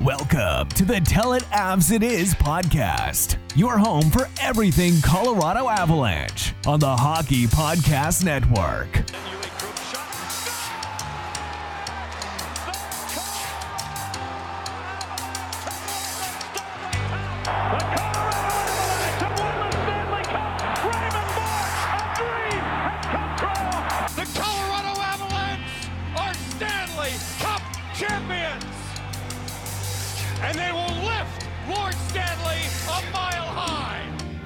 Welcome to the Tell It Avs It Is podcast, your home for everything Colorado Avalanche on the Hockey Podcast Network.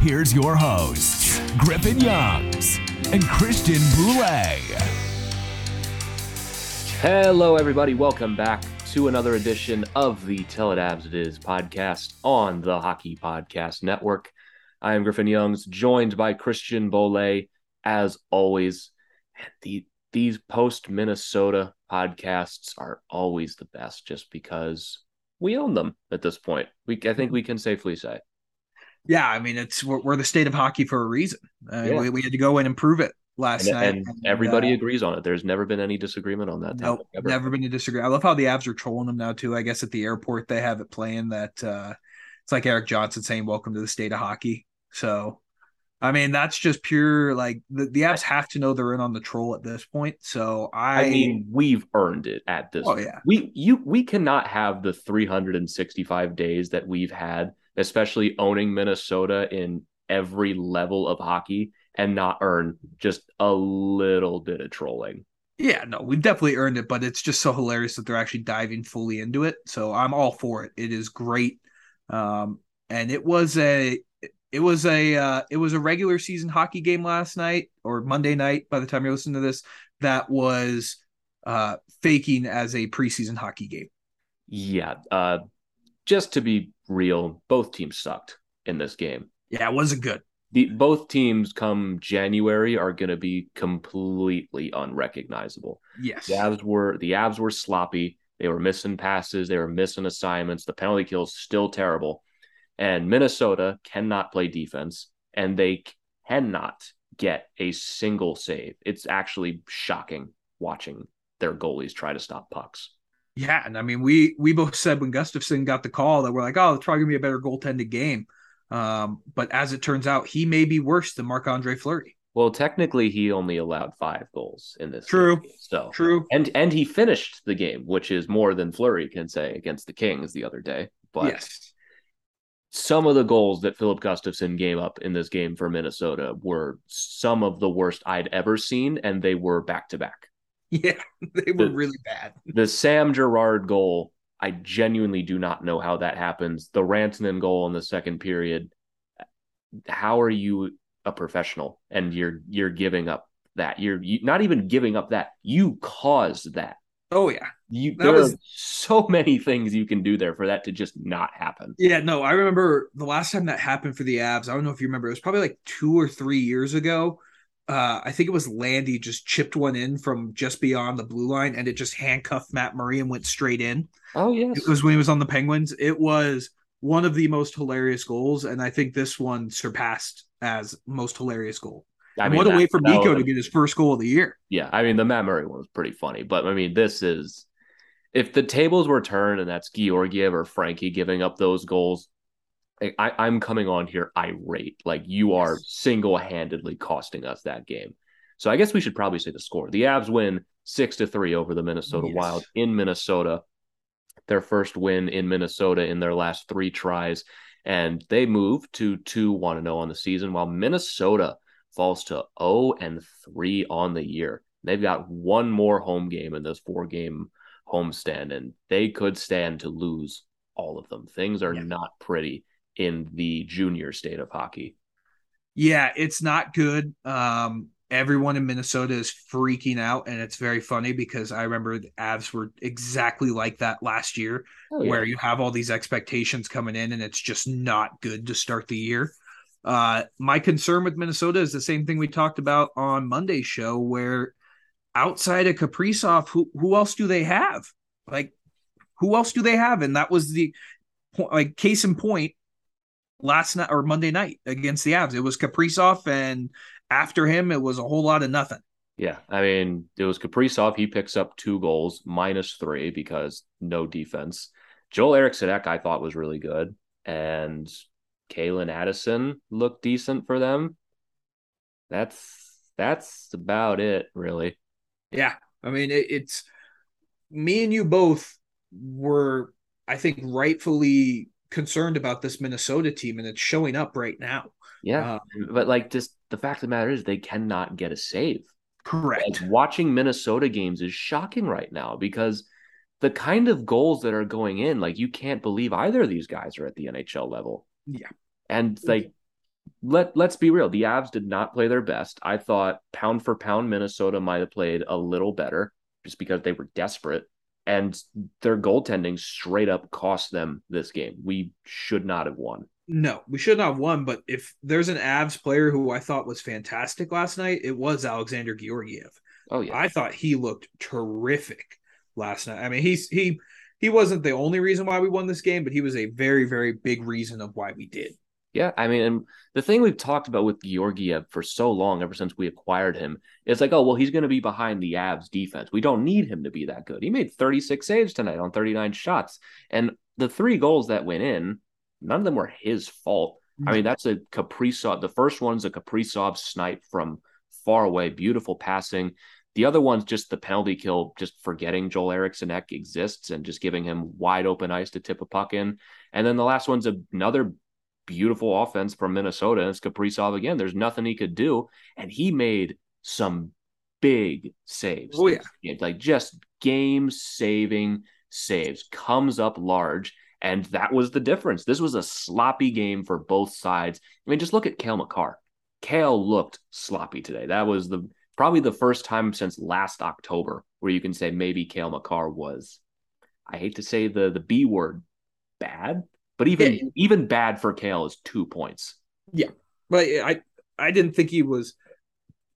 Here's your hosts, Griffin Youngs and Christian Boulay. Hello, everybody. Welcome back to another edition of the Tell It Avs It Is podcast on the Hockey Podcast Network. I am Griffin Youngs, joined by Christian Bolle, as always. And the, these post Minnesota podcasts are always the best just because we own them at this point. We, I think we can safely say. Yeah, I mean it's we're, we're the state of hockey for a reason. Uh, Yeah. we, we had to go in and prove it last And, night, and everybody uh, agrees on it. There's never been any disagreement on that. Nope, ever. never been a disagree. I love how the Avs are trolling them now too. I guess at the airport they have it playing that uh it's like Erik Johnson saying "Welcome to the state of hockey." So, I mean that's just pure like the, the Avs have to know they're in on the troll at this point. So I, I mean, we've earned it at this. Oh, yeah. we you we cannot have the 365 days that we've had, especially owning Minnesota in every level of hockey, and not earn just a little bit of trolling. Yeah, no, we've definitely earned it, but it's just so hilarious that they're actually diving fully into it. So I'm all for it. It is great. Um, and it was a it was a uh, it was a regular season hockey game last night or Monday night by the time you're listening to this that was uh faking as a preseason hockey game. Yeah, uh, just to be real, both teams sucked in this game. Yeah, it wasn't good. The both teams come January are going to be completely unrecognizable. Yes. The Avs were the Avs were sloppy. They were missing passes. They were missing assignments. The penalty kills still terrible. And Minnesota cannot play defense, and they cannot get a single save. It's actually shocking watching their goalies try to stop pucks. Yeah, and I mean we we both said when Gustavsson got the call that we're like, oh, it's probably gonna be a better goaltended game. Um, but as it turns out, he may be worse than Marc Andre Fleury. Well, technically, he only allowed five goals in this. True. game, so True. and and he finished the game, which is more than Fleury can say against the Kings the other day. But yes. some of the goals that Filip Gustavsson gave up in this game for Minnesota were some of the worst I'd ever seen, and they were back to back. Yeah, they were The- really bad. The Sam Girard goal, I genuinely do not know how that happens. The Rantanen goal in the second period, how are you a professional and you're you're giving up that? You're you, not even giving up that. You caused that. Oh yeah. You That there was- are so many things you can do there for that to just not happen. Yeah, no, I remember the last time that happened for the Avs. I don't know if you remember. It was probably like two or three years ago. Uh, I think it was Landy just chipped one in from just beyond the blue line, and it just handcuffed Matt Murray and went straight in. Oh yes. It was when he was on the Penguins. It was one of the most hilarious goals, and I think this one surpassed as most hilarious goal. I and mean, what a that- way for Mikko was- to get his first goal of the year. Yeah, I mean the Matt Murray one was pretty funny, but I mean this is if the tables were turned and that's Georgiev or Frankie giving up those goals, I, I'm coming on here irate. Like you are single handedly costing us that game. So I guess we should probably say the score. The Avs win six to three over the Minnesota Yes. Wild in Minnesota. Their first win in Minnesota in their last three tries, and they move to two one and zero on the season, while Minnesota falls to zero and three on the year. They've got one more home game in this four game homestand, and they could stand to lose all of them. Things are Yeah. not pretty in the junior state of hockey. Yeah, it's not good. Um, everyone in Minnesota is freaking out, and it's very funny because I remember the Avs were exactly like that last year, Oh, yeah. where you have all these expectations coming in, and it's just not good to start the year. Uh, my concern with Minnesota is the same thing we talked about on Monday's show, where outside of Kaprizov, who who else do they have? Like, who else do they have? And that was the like case in point last night or Monday night against the Avs. It was Kaprizov, and after him, it was a whole lot of nothing. Yeah, I mean, it was Kaprizov. He picks up two goals, minus three because no defense. Joel Eriksson Ek, I thought was really good, and Calen Addison looked decent for them. That's that's about it, really. Yeah, I mean, it, it's me and you both were, I think, rightfully concerned about this Minnesota team, and it's showing up right now. Yeah, uh, but like just the fact of the matter is they cannot get a save. Correct. Like, watching Minnesota games is shocking right now because the kind of goals that are going in, like you can't believe either of these guys are at the NHL level. Yeah. And like let let's be real, the Avs did not play their best. I thought pound for pound Minnesota might have played a little better just because they were desperate and their goaltending straight up cost them this game. We should not have won. No, we should not have won, but if there's an Avs player who I thought was fantastic last night, it was Alexander Georgiev. Oh yeah. I thought he looked terrific last night. I mean, he's he he wasn't the only reason why we won this game, but he was a very very big reason of why we did. Yeah, I mean, and the thing we've talked about with Georgiev for so long, ever since we acquired him, is like, oh, well, he's going to be behind the Avs defense. We don't need him to be that good. He made 36 saves tonight on 39 shots. And the three goals that went in, none of them were his fault. I mm. mean, that's a Kaprizov. The first one's a Kaprizov snipe from far away, beautiful passing. The other one's just the penalty kill, just forgetting Joel Eriksson Ek exists and just giving him wide open ice to tip a puck in. And then the last one's another beautiful offense from Minnesota. And it's Kaprizov again. There's nothing he could do. And he made some big saves. Oh, yeah. Like just game saving saves, comes up large. And that was the difference. This was a sloppy game for both sides. I mean, just look at Cale Makar. Cale looked sloppy today. That was the probably the first time since last October where you can say maybe Cale Makar was, I hate to say the the B word, bad, but even Yeah. even bad for Cale is two points. Yeah, but I I didn't think he was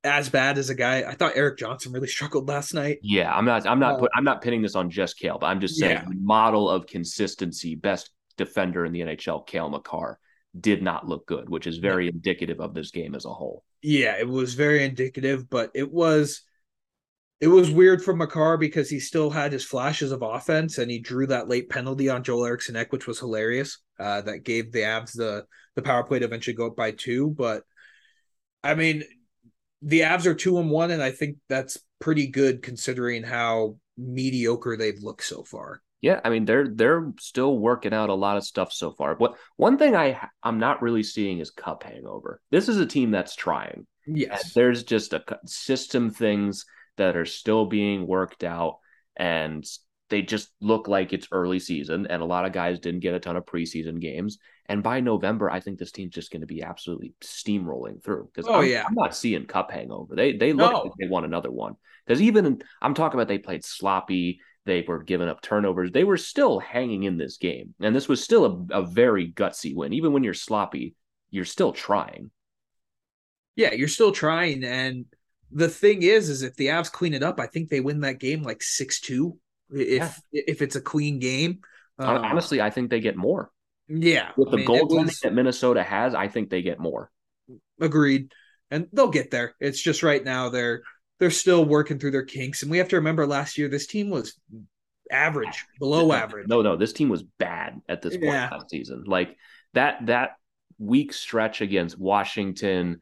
as bad as a guy. I thought Erik Johnson really struggled last night. Yeah, I'm not I'm not Uh, I'm not pinning this on just Cale, but I'm just saying Yeah. model of consistency, best defender in the NHL, Cale Makar, did not look good, which is very indicative of this game as a whole. Yeah, it was very indicative, but it was it was weird for Makar because he still had his flashes of offense and he drew that late penalty on Joel Eriksson Ek, which was hilarious. Uh, that gave the Avs the the power play to eventually go up by two. But I mean, the Avs are two and one, and I think that's pretty good considering how mediocre they've looked so far. Yeah, I mean they're they're still working out a lot of stuff so far. But one thing I I'm not really seeing is cup hangover. This is a team that's trying. And Yes. there's just a system things that are still being worked out and they just look like it's early season and a lot of guys didn't get a ton of preseason games. And by november i think this team's just going to be absolutely steamrolling through because Oh, I'm, yeah. I'm not seeing cup hangover. They they look No. like they want another one. Because even i'm talking about they played sloppy they were giving up turnovers they were still hanging in this game and this was still a, a very gutsy win. Even when you're sloppy you're still trying. Yeah, you're still trying, and the thing is, is if the Avs clean it up, I think they win that game like six two. If if it's a clean game, Uh, honestly i think they get more yeah, with the I mean, goaltending was- that Minnesota has, I think they get more. agreed, and they'll get there. It's just right now they're they're still working through their kinks, and we have to remember last year this team was average, below average. No, no, this team was bad at this point Yeah. last season. Like that that week stretch against Washington,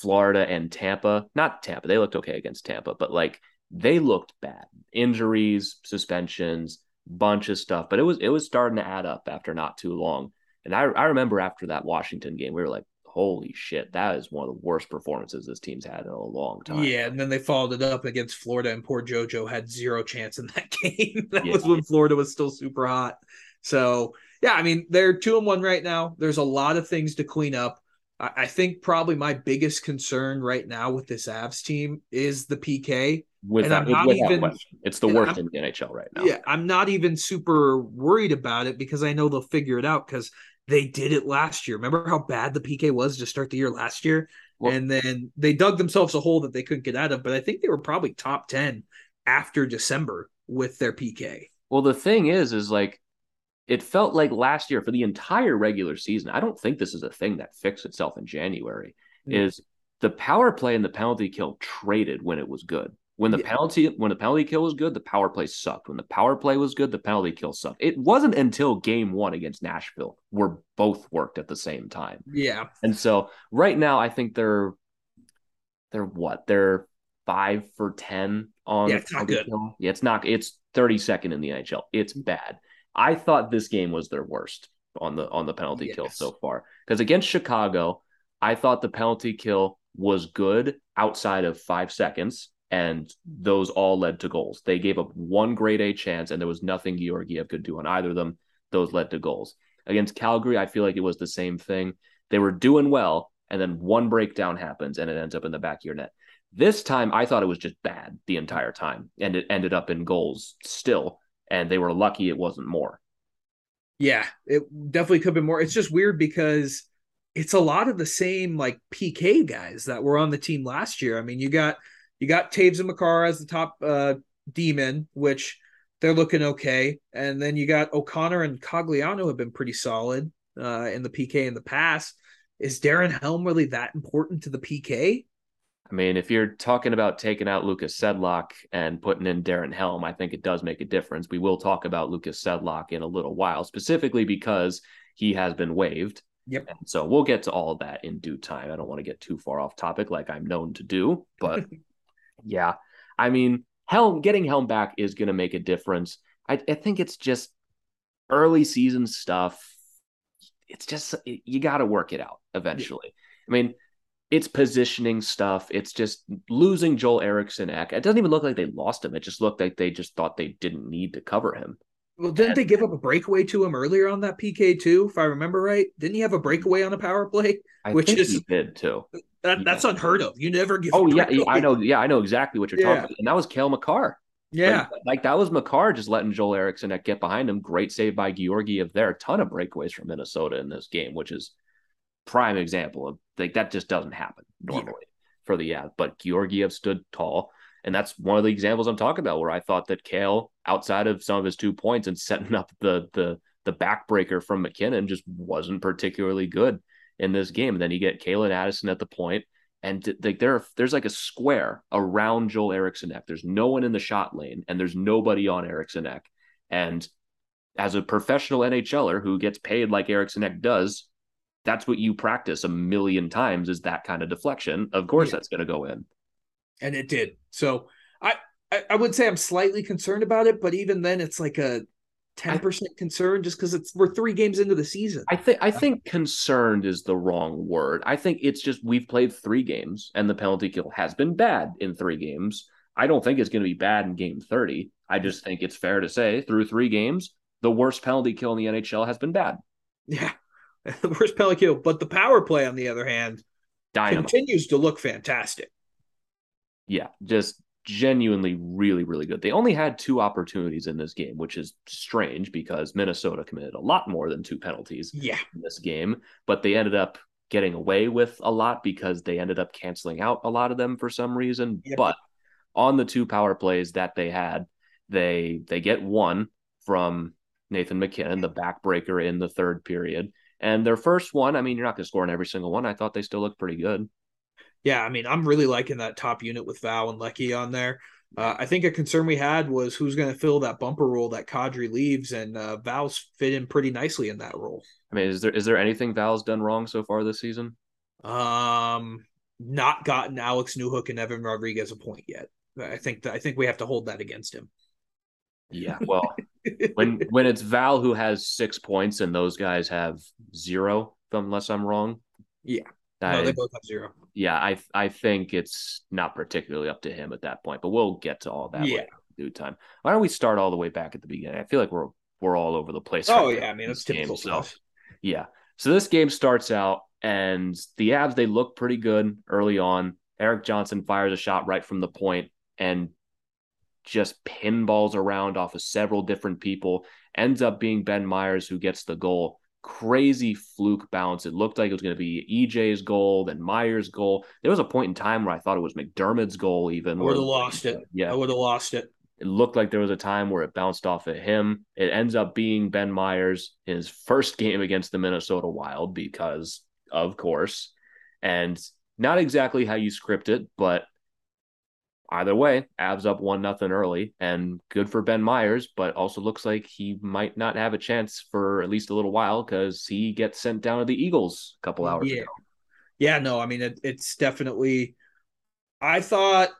Florida and Tampa, not Tampa, they looked okay against Tampa, but like they looked bad. Injuries, suspensions, bunch of stuff, but it was it was starting to add up after not too long. And I I remember after that Washington game, we were like, holy shit, that is one of the worst performances this team's had in a long time. Yeah, and then they followed it up against Florida, and poor JoJo had zero chance in that game. that Yeah. was when Florida was still super hot. So yeah, I mean they're two and one right now. There's a lot of things to clean up. I, I think probably my biggest concern right now with this Avs team is the PK. With And that, I'm not without even- question. It's the worst I'm- in the NHL right now. Yeah, I'm not even super worried about it because I know they'll figure it out because they did it last year. Remember how bad the PK was to start the year last year? Well- and then they dug themselves a hole that they couldn't get out of. But I think they were probably top 10 after December with their PK. Well, the thing is, is like it felt like last year for the entire regular season. I don't think this is a thing that fixed itself in January. Mm. Is the power play and the penalty kill traded when it was good? When the Yeah. penalty when the penalty kill was good, the power play sucked. When the power play was good, the penalty kill sucked. It wasn't until game one against Nashville where both worked at the same time. Yeah. And so right now, I think they're they're what they're five for ten on. Yeah, it's not good. kill. Yeah, it's not. It's thirty second in the NHL. It's bad. I thought this game was their worst on the on the penalty kill so far because against Chicago, I thought the penalty kill was good outside of five seconds. And those all led to goals. They gave up one grade A chance, and there was nothing Georgiev could do on either of them. Those led to goals. Against Calgary, I feel like it was the same thing. They were doing well, and then one breakdown happens, and it ends up in the back of your net. This time, I thought it was just bad the entire time, and it ended up in goals still. And they were lucky it wasn't more. Yeah. It definitely could be more. It's just weird because it's a lot of the same like PK guys that were on the team last year. I mean, you got you got Toews and Makar as the top uh demon, which they're looking okay. And then you got O'Connor and Cogliano have been pretty solid uh in the PK in the past. Is Darren Helm really that important to the PK? I mean, if you're talking about taking out Lukas Sedlak and putting in Darren Helm, I think it does make a difference. We will talk about Lukas Sedlak in a little while, specifically because he has been waived. Yep. And so we'll get to all of that in due time. I don't want to get too far off topic like I'm known to do, but yeah, I mean, Helm getting Helm back is going to make a difference. I, I think it's just early season stuff. It's just you got to work it out eventually. I mean, it's positioning stuff. It's just losing Joel Eriksson. Ek. It doesn't even look like they lost him. It just looked like they just thought they didn't need to cover him. Well, didn't they give up a breakaway to him earlier on that PK too, if I remember right? Didn't he have a breakaway on a power play? I Which think is- he did too. That, Yeah. that's unheard of. You never give. Oh a yeah. I know. Yeah, I know exactly what you're Yeah. talking about. And that was Cale Makar. Yeah, Like, like that was Makar just letting Joel Eriksson get behind him. Great save by Georgiev there. A ton of breakaways from Minnesota in this game, which is prime example of like that just doesn't happen normally for the yeah. But Georgiev stood tall. And that's one of the examples I'm talking about where I thought that Cale, outside of some of his two points and setting up the the the backbreaker from MacKinnon, just wasn't particularly good in this game. And then you get Calen Addison at the point, and th- like there, there's like a square around Joel Eriksson Ek. There's no one in the shot lane, and there's nobody on Eriksson Ek. And as a professional NHLer who gets paid like Eriksson Ek does, that's what you practice a million times is that kind of deflection. Of course, Yeah. that's going to go in. and it did. So I, I I would say I'm slightly concerned about it, but even then, it's like a ten percent concern just because it's we're three games into the season. I think I think concerned is the wrong word. I think it's just we've played three games and the penalty kill has been bad in three games. I don't think it's going to be bad in game 30. I just think it's fair to say through three games, the worst penalty kill in the NHL has been bad. yeah, the worst penalty kill, but the power play on the other hand Dynamite. continues to look fantastic. Yeah, just genuinely really, really good. They only had two opportunities in this game, which is strange because Minnesota committed a lot more than two penalties. Yeah, in this game, but they ended up getting away with a lot because they ended up canceling out a lot of them for some reason. Yep. But on the two power plays that they had, they they get one from Nathan MacKinnon, the backbreaker in the third period. And their first one, I mean, you're not going to score on every single one. I thought they still looked pretty good. yeah. I mean, I'm really liking that top unit with Val and Lecky on there. Uh, I think a concern we had was who's going to fill that bumper role that Kadri leaves, and uh, Val's fit in pretty nicely in that role. I mean, is there is there anything Val's done wrong so far this season? Um, not gotten Alex Newhook and Evan Rodrigues a point yet. I think that I think we have to hold that against him. Yeah, well, when when it's Val who has six points and those guys have zero, unless I'm wrong. Yeah, I, no, they both have zero. Yeah, I I think it's not particularly up to him at that point, but we'll get to all that Yeah. due time. Why don't we start all the way back at the beginning? I feel like we're we're all over the place. Oh right yeah, I mean that's typical game, for so- Yeah. So this game starts out, and the Avs they look pretty good early on. Erik Johnson fires a shot right from the point and just pinballs around off of several different people. Ends up being Ben Meyers who gets the goal. Crazy fluke bounce. It looked like it was going to be EJ's goal, then Meyers' goal. There was a point in time where I thought it was McDermott's goal, even. I would have lost it. Yeah. I would have lost it. It looked like there was a time where it bounced off at him. It ends up being Ben Meyers in his first game against the Minnesota Wild because, of course, and not exactly how you script it, but either way, Avs up one nothing early, and good for Ben Meyers. But also looks like he might not have a chance for at least a little while because he gets sent down to the Eagles a couple hours Yeah. ago. Yeah, no, I mean it, it's definitely. I thought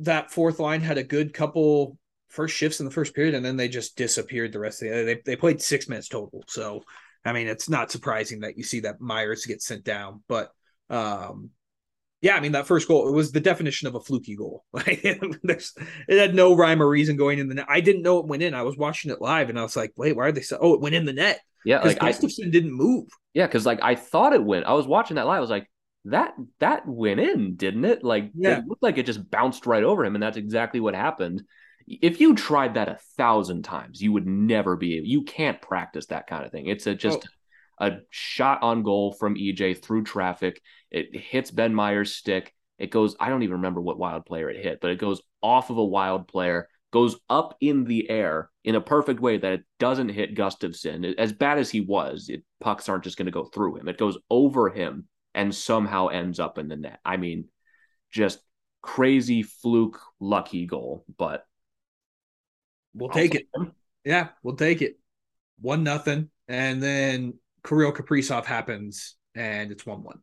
that fourth line had a good couple first shifts in the first period, and then they just disappeared the rest of the. They they played six minutes total, so I mean it's not surprising that you see that Meyers get sent down, but um, yeah, I mean that first goal it was the definition of a fluky goal. Like there's it had no rhyme or reason going in the net. I didn't know it went in. I was watching it live, and I was like, wait, why are they? So- oh, it went in the net Yeah, like I, didn't move. Yeah, because like I thought it went. I was watching that live. I was like, that that went in, didn't it? Like Yeah. it looked like it just bounced right over him, and that's exactly what happened. If you tried that a thousand times, you would never be. You can't practice that kind of thing. It's a just oh. A shot on goal from EJ through traffic. It hits Ben Meyers' stick. It goes. I don't even remember what wild player it hit, but it goes off of a wild player, goes up in the air in a perfect way that it doesn't hit Gustavsson. As bad as he was, it, pucks aren't just going to go through him. It goes over him and somehow ends up in the net. I mean, just crazy fluke, lucky goal. But We'll take it. Yeah, we'll take it. One nothing, and then Kirill Kaprizov happens, and it's one one.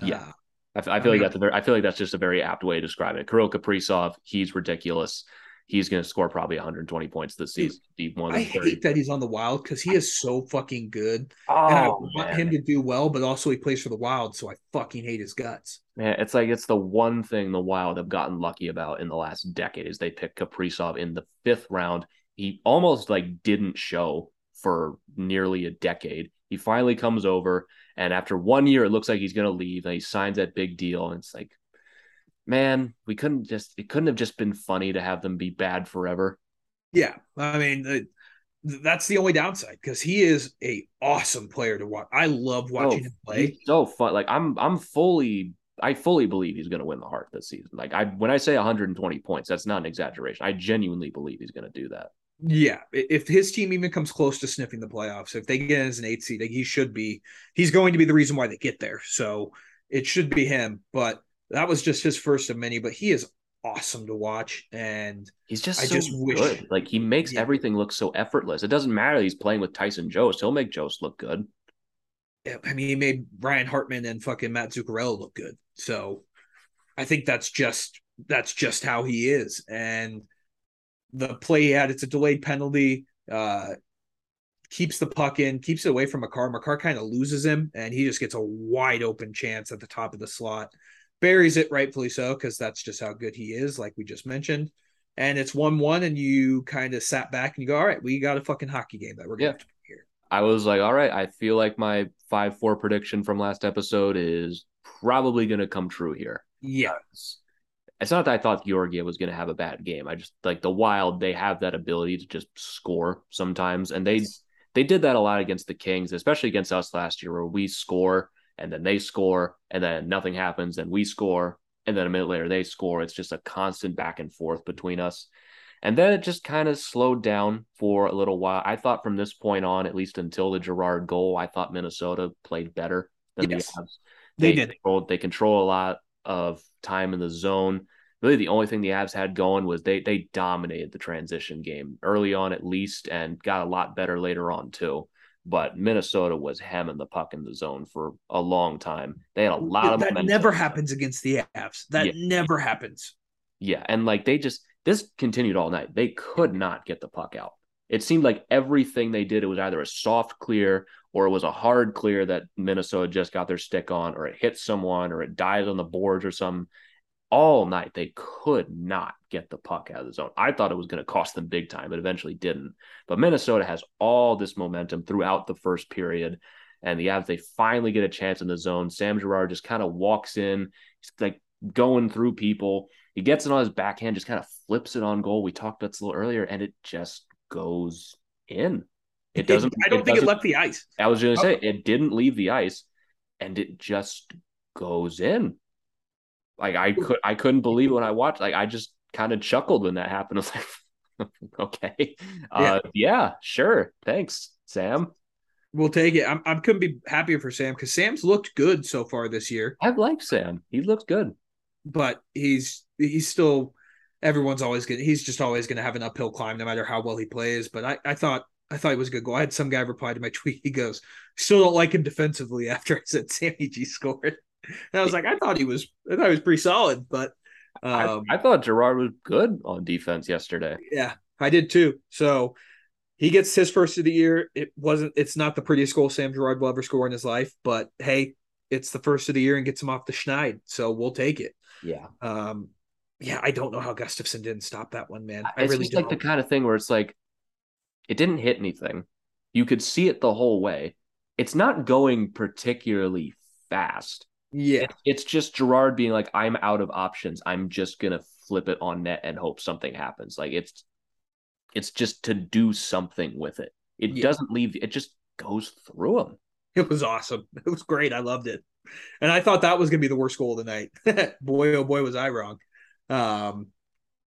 Yeah. Uh, I, f- I feel like that's a very, I feel like that's just a very apt way to describe it. Kirill Kaprizov, he's ridiculous. He's going to score probably 120 points this season. One I 30. hate that he's on the Wild because he is so fucking good, Oh, and I oh, want man. him to do well. But also, he plays for the Wild, so I fucking hate his guts. Man, it's like it's the one thing the Wild have gotten lucky about in the last decade is they picked Kaprizov in the fifth round. He almost like didn't show for nearly a decade. He finally comes over, and after one year, it looks like he's gonna leave, and he signs that big deal. And it's like, man, we couldn't just it couldn't have just been funny to have them be bad forever. Yeah, I mean, the, that's the only downside because he is a awesome player to watch. I love oh, watching Oh, him play. So fun. Like I'm I'm fully I fully believe he's gonna win the Hart this season. Like I when I say 120 points, that's not an exaggeration. I genuinely believe he's gonna do that. Yeah, if his team even comes close to sniffing the playoffs, if they get in as an eight seed, he should be. He's going to be the reason why they get there. So it should be him. But that was just his first of many. But he is awesome to watch, and He's just I so just wish- good. Like he makes Yeah. everything look so effortless. It doesn't matter he's playing with Tyson Jost. He'll make Jost look good. I mean, he made Ryan Hartman and fucking Matt Zuccarello look good. So I think that's just that's just how he is. And the play he had, it's a delayed penalty. Uh keeps the puck in, keeps it away from Makar. Makar kind of loses him, and he just gets a wide open chance at the top of the slot. Buries it rightfully so, because that's just how good he is, like we just mentioned. And it's one one, and you kind of sat back and you go, All right, we got a fucking hockey game that we're gonna Yeah. have to play here. I was like, all right, I feel like my five four prediction from last episode is probably gonna come true here. Yeah. It's, not that I thought Georgia was gonna have a bad game. I just like the Wild, they have that ability to just score sometimes. And they they did that a lot against the Kings, especially against us last year, where we score and then they score and then nothing happens and we score and then a minute later they score. It's just a constant back and forth between us. And then it just kind of slowed down for a little while. I thought from this point on, at least until the Girard goal, I thought Minnesota played better than Yes. the Avs. They did. Controlled, they control a lot of time in the zone. Really, the only thing the Avs had going was they they dominated the transition game early on, at least, and got a lot better later on too. but Minnesota was hemming the puck in the zone for a long time. They had a lot of that momentum. never happens against the Avs. That Yeah. never happens. Yeah, and like they just this continued all night. They could not get the puck out. It seemed like everything they did it was either a soft clear or it was a hard clear that Minnesota just got their stick on, or it hit someone, or it dies on the boards or something. All night they could not get the puck out of the zone. I thought it was going to cost them big time, but eventually didn't. But Minnesota has all this momentum throughout the first period, and the Avs they finally get a chance in the zone. Sam Girard just kind of walks in, he's like going through people. He gets it on his backhand, just kind of flips it on goal. We talked about this a little earlier, and it just goes in. It doesn't. I don't think it left the ice. I was going to Oh. say it didn't leave the ice, and it just goes in. Like I could, I couldn't believe it when I watched. Like I just kind of chuckled when that happened. I was like, okay, uh, yeah, sure, thanks, Sam. We'll take it. I'm, I couldn't be happier for Sam because Sam's looked good so far this year, I like Sam. He looks good. but he's he's still everyone's always gonna he's just always gonna have an uphill climb no matter how well he plays. But I, I thought I thought he was a good goal. I had some guy reply to my tweet. He goes, "Still don't like him defensively." After I said Sammy G scored, and I was like, I thought he was I thought he was pretty solid, but um, I, I thought Girard was good on defense yesterday. Yeah, I did too. So he gets his first of the year. It wasn't. It's not the prettiest goal Sam Girard will ever score in his life, but hey, it's the first of the year and gets him off the schneid. So we'll take it. Yeah, Um, yeah, I don't know how Gustavsson didn't stop that one, man. I it's really just don't. like the kind of thing where it's like it didn't hit anything. You could see it the whole way. It's not going particularly fast. yeah, It's, just Girard being like, I'm out of options. I'm just gonna flip it on net and hope something happens. Like it's it's just to do something with it. It Yeah. doesn't leave. It just goes through him. it was awesome. It was great. I loved it, and I thought that was gonna be the worst goal of the night. boy, oh boy, was I wrong. Um,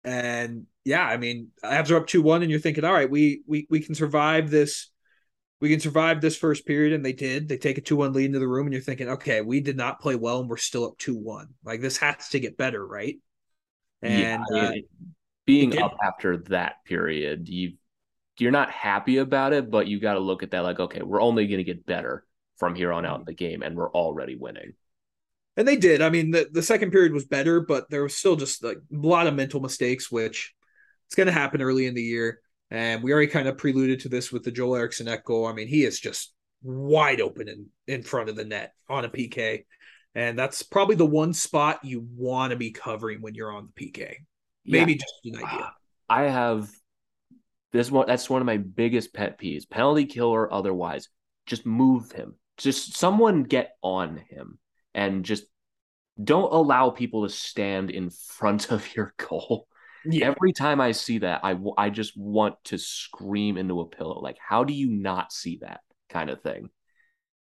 and yeah, I mean, Avs are up two one, and you're thinking, all right, we we we can survive this. We can survive this first period, and they did. They take a two one lead into the room, and you're thinking, okay, we did not play well, and we're still up two one. Like this has to get better, right? And yeah, uh, being up after that period, you you're not happy about it, but you got to look at that like, okay, we're only going to get better from here on out in the game, and we're already winning. And they did. I mean, the, the second period was better, but there was still just like a lot of mental mistakes, which it's going to happen early in the year. And we already kind of preluded to this with the Joel Eriksson goal. I mean, he is just wide open in, in front of the net on a PK. And that's probably the one spot you want to be covering when you're on the PK. Maybe just an idea. Uh, I have this one. That's one of my biggest pet peeves. Penalty kill or otherwise, just move him. Just someone get on him and just don't allow people to stand in front of your goal. Yeah. Every time I see that, I, w- I just want to scream into a pillow. Like, how do you not see that kind of thing?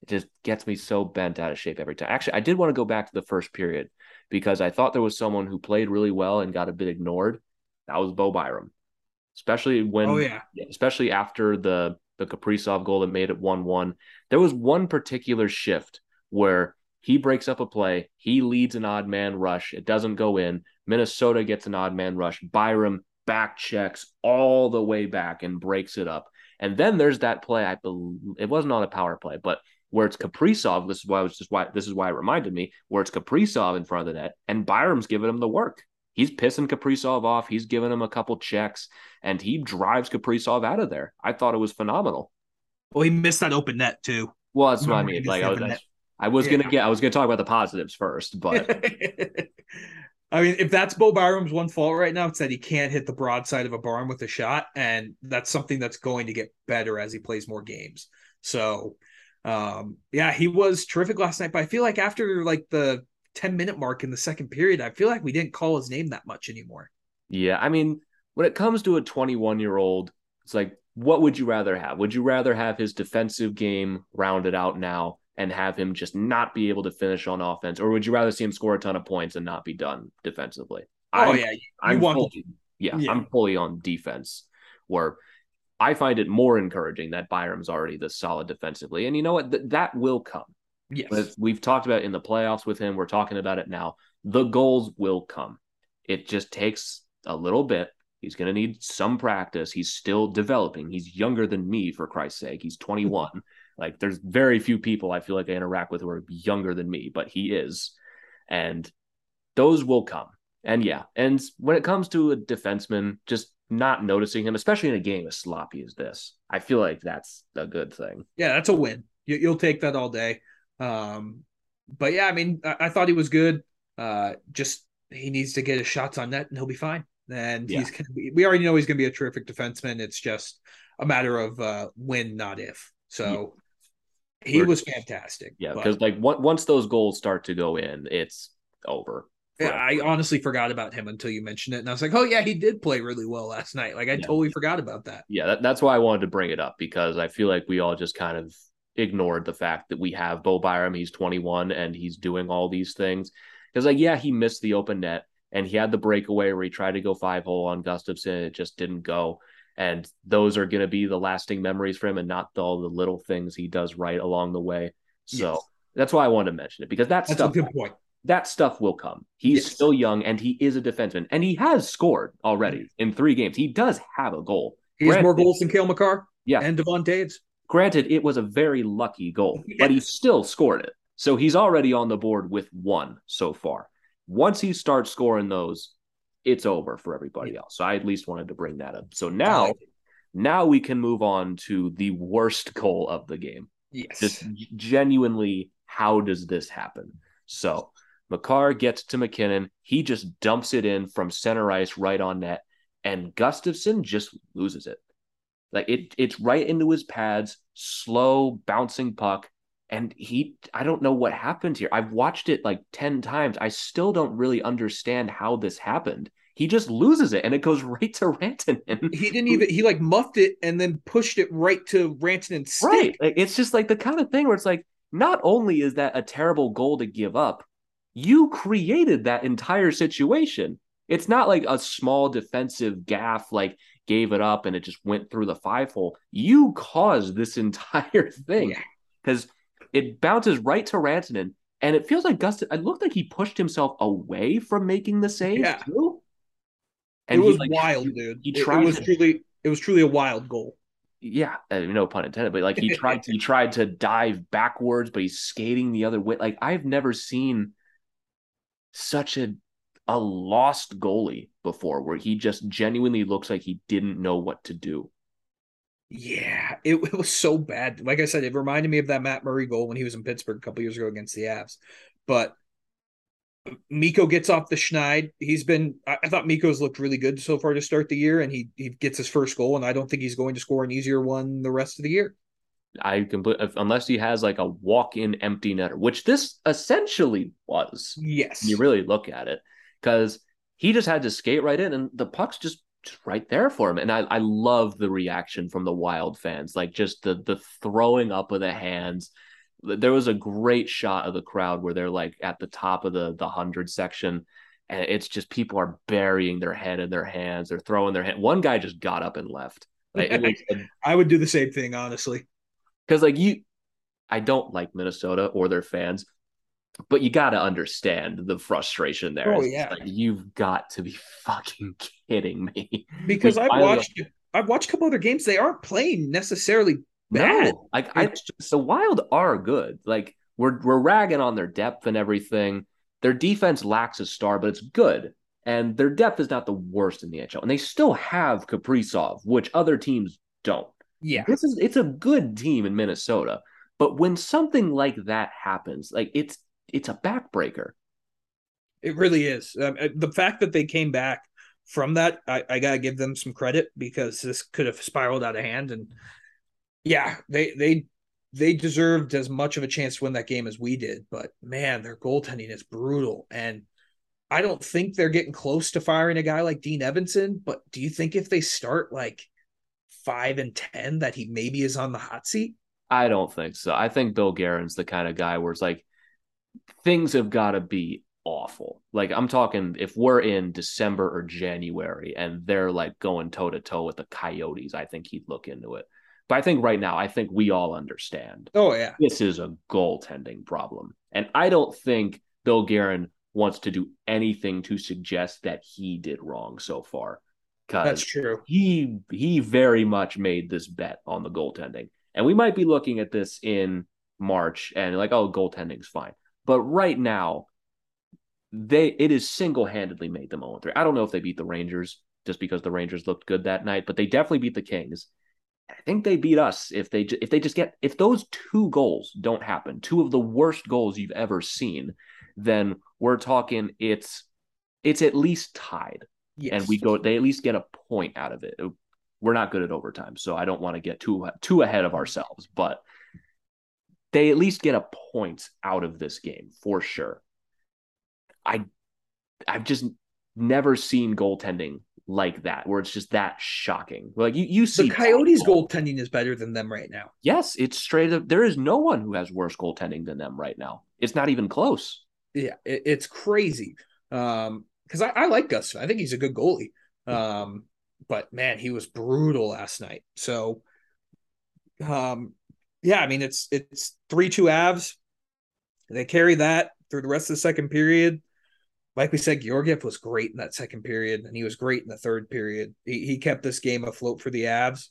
It just gets me so bent out of shape every time. Actually, I did want to go back to the first period because I thought there was someone who played really well and got a bit ignored. That was Bo Byram, especially when, Oh, yeah. especially after the the Kaprizov goal that made it one one. There was one particular shift where he breaks up a play, he leads an odd man rush, it doesn't go in. Minnesota gets an odd man rush. Byram back checks all the way back and breaks it up. And then there's that play. I believe it wasn't on a power play, but where it's Kaprizov. This is why I was just why this is why it reminded me where it's Kaprizov in front of the net and Byram's giving him the work. He's pissing Kaprizov off. He's giving him a couple checks and he drives Kaprizov out of there. I thought it was phenomenal. Well, he missed that open net, too. Well, that's what I mean. Like the I was, open net. I was Yeah. gonna get, I was gonna talk about the positives first, but I mean, if that's Bo Byram's one fault right now, it's that he can't hit the broadside of a barn with a shot, and that's something that's going to get better as he plays more games. So, um, yeah, he was terrific last night. But I feel like after like the ten minute mark in the second period, I feel like we didn't call his name that much anymore. Yeah, I mean, when it comes to a 21 year old, it's like, what would you rather have? Would you rather have his defensive game rounded out now and have him just not be able to finish on offense, or would you rather see him score a ton of points and not be done defensively? Oh I'm- yeah, you I'm want fully, yeah, Yeah. I'm fully on defense. Where I find it more encouraging that Byram's already this solid defensively, and you know what? Th- that will come. yes, But we've talked about in the playoffs with him. We're talking about it now. The goals will come. It just takes a little bit. He's going to need some practice. He's still developing. He's younger than me, for Christ's sake. He's 21. like, there's very few people I feel like I interact with who are younger than me, but he is. And those will come. And yeah, and when it comes to a defenseman, just not noticing him, especially in a game as sloppy as this, I feel like that's a good thing. Yeah, that's a win. You, will take that all day. Um, but yeah, I mean, I, I thought he was good. Uh, just he needs to get his shots on net, and he'll be fine and yeah. he's be, we already know he's going to be a terrific defenseman. It's just a matter of uh, when, not if. So. He was fantastic. Yeah, because like once those goals start to go in, it's over. Yeah, I honestly forgot about him until you mentioned it, and I was like, "Oh yeah, he did play really well last night." Like I yeah. totally forgot about that. Yeah, that, that's why I wanted to bring it up because I feel like we all just kind of ignored the fact that we have Bo Byram. He's 21 and he's doing all these things. Because like, yeah, he missed the open net and he had the breakaway where he tried to go five hole on Gustavsson, It just didn't go. And those are going to be the lasting memories for him and not all the little things he does right along the way. So yes. that's why I wanted to mention it because that that's stuff, a good point. That stuff will come. He's yes. still young and he is a defenseman and he has scored already in three games. He does have a goal. He has more goals than Cale Makar. Yeah. And Devon Toews. Granted, it was a very lucky goal, yes. but he still scored it. So he's already on the board with one so far once he starts scoring those, it's over for everybody else. So I at least wanted to bring that up. So now, now we can move on to the worst goal of the game. Yes. Just genuinely, how does this happen? So Makar gets to MacKinnon. He just dumps it in from center ice right on net, and Gustavsson just loses it. Like it, it's right into his pads, slow bouncing puck and he i don't know what happened here. I've watched it like 10 times. I still don't really understand how this happened. He just loses it and it goes right to rantanen. He didn't even he like muffed it and then pushed it right to rantanen's stick. right. Like, it's just like the kind of thing where it's like not only is that a terrible goal to give up you created that entire situation. It's not like a small defensive gaff like gave it up and it just went through the five hole. You caused this entire thing. Because yeah it bounces right to Rantanen, and it feels like Gustin. It looked like he pushed himself away from making the save yeah. too. And it was like, wild, he, dude. He tried. It, it was to, truly. It was truly a wild goal. Yeah, uh, no pun intended, but like he tried. he tried to dive backwards, but he's skating the other way. Like I've never seen such a a lost goalie before, where he just genuinely looks like he didn't know what to do. Yeah, it, it, was so bad. Like I said, it reminded me of that Matt Murray goal when he was in Pittsburgh a couple years ago against the Avs. But Mikko gets off the schneid. He's been I, I thought Mikko's looked really good so far to start the year, and he he gets his first goal, and I don't think he's going to score an easier one the rest of the year. I completely unless he has like a walk-in empty netter, which this essentially was. Yes, you really look at it because he just had to skate right in, and the puck's just just right there for him. And I, I love the reaction from the wild fans, like just the the throwing up of the hands. There was a great shot of the crowd where they're like at the top of the the hundred section, and it's just people are burying their head in their hands. They're throwing their hand. One guy just got up and left. Like, I would do the same thing, honestly. Because like you, I don't like Minnesota or their fans, but you got to understand the frustration there. Oh yeah, like, you've got to be fucking kidding me. Because I've watched, I've watched a couple other games. They aren't playing necessarily bad. No, like I, the Wild are good. Like we're we're ragging on their depth and everything. Their defense lacks a star, but it's good. And their depth is not the worst in the NHL. And they still have Kaprizov, which other teams don't. Yeah. This is it's a good team in Minnesota. But when something like that happens, like it's it's a backbreaker. It really is. Um, uh, the fact that they came back from that, I, I gotta give them some credit because this could have spiraled out of hand. And yeah, they they they deserved as much of a chance to win that game as we did. But man, their goaltending is brutal. And I don't think they're getting close to firing a guy like Dean Evason. But do you think if they start like five and ten that he maybe is on the hot seat? I don't think so. I think Bill Guerin's the kind of guy where it's like things have got to be awful. Like I'm talking if we're in December or January and they're like going toe to toe with the Coyotes, I think he'd look into it. But I think right now, I think we all understand. Oh yeah, this is a goaltending problem, and I don't think Bill Guerin wants to do anything to suggest that he did wrong so far. That's true. He he very much made this bet on the goaltending. And we might be looking at this in March and like, oh, goaltending's fine. But right now, they it is single-handedly made them 0-3. I don't know if they beat the Rangers just because the Rangers looked good that night, but they definitely beat the Kings. I think they beat us if they if they just get if those two goals don't happen, two of the worst goals you've ever seen, then we're talking it's it's at least tied. Yes. And we go they at least get a point out of it. We're not good at overtime, so I don't want to get too too ahead of ourselves, but they at least get a point out of this game for sure. I I've just never seen goaltending like that, where it's just that shocking. Like you, you see the Coyotes' goaltending is better than them right now. Yes, it's straight up. There is no one who has worse goaltending than them right now. It's not even close. Yeah, it, it's crazy. Um, because I, I like Gus. I think he's a good goalie. Um, but man, he was brutal last night. So, um, yeah, I mean it's it's three two Avs. They carry that through the rest of the second period like we said, Georgiev was great in that second period, and he was great in the third period. He, he kept this game afloat for the Avs.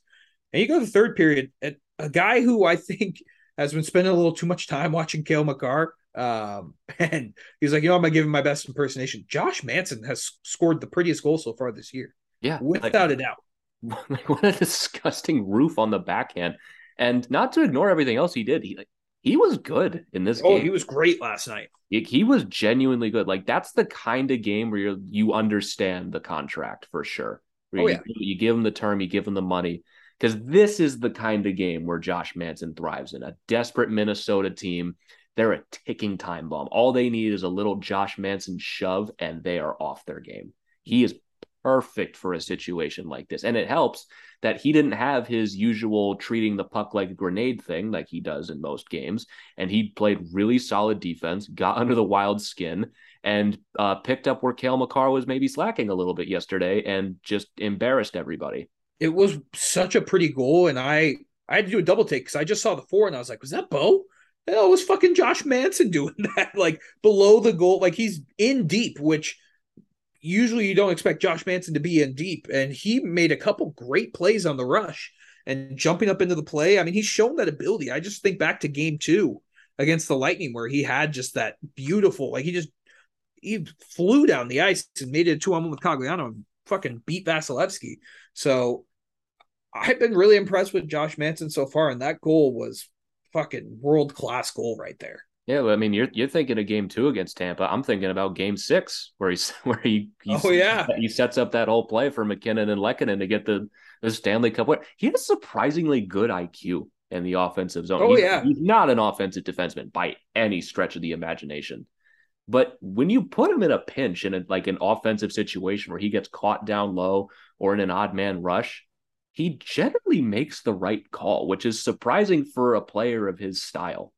And you go to the third period, and a guy who I think has been spending a little too much time watching Cale Makar. Um, and he's like, you know, I'm gonna give him my best impersonation. Josh Manson has scored the prettiest goal so far this year. Yeah, without like, a doubt. Like what a disgusting roof on the backhand. And not to ignore everything else he did, he like he was good in this oh, game. oh, game. he was great last night. He, he was genuinely good. Like that's the kind of game where you you understand the contract for sure. oh, you, yeah. you give him the term, you give him the money. Because this is the kind of game where Josh Manson thrives in a desperate Minnesota team. They're a ticking time bomb. All they need is a little Josh Manson shove, and they are off their game. He is perfect for a situation like this. And it helps that he didn't have his usual treating the puck like a grenade thing like he does in most games. And he played really solid defense, got under the wild skin, and uh, picked up where Cale Makar was maybe slacking a little bit yesterday and just embarrassed everybody. It was such a pretty goal. And I, I had to do a double take because I just saw the four and I was like, was that Bo? It was fucking Josh Manson doing that, like below the goal. Like he's in deep, which – usually you don't expect Josh Manson to be in deep, and he made a couple great plays on the rush and jumping up into the play. I mean, he's shown that ability. I just think back to game two against the Lightning where he had just that beautiful, like he just he flew down the ice and made it a two on one with Cogliano and fucking beat Vasilevskiy. So I've been really impressed with Josh Manson so far, and that goal was fucking world class goal right there. Yeah, well, I mean, you're you're thinking of game two against Tampa. I'm thinking about game six, where he's where he oh yeah he sets up that whole play for MacKinnon and Lehkonen to get the the Stanley Cup. What he has surprisingly good IQ in the offensive zone. Oh he's, yeah, he's not an offensive defenseman by any stretch of the imagination. But when you put him in a pinch in a, like an offensive situation where he gets caught down low or in an odd man rush, he generally makes the right call, which is surprising for a player of his style.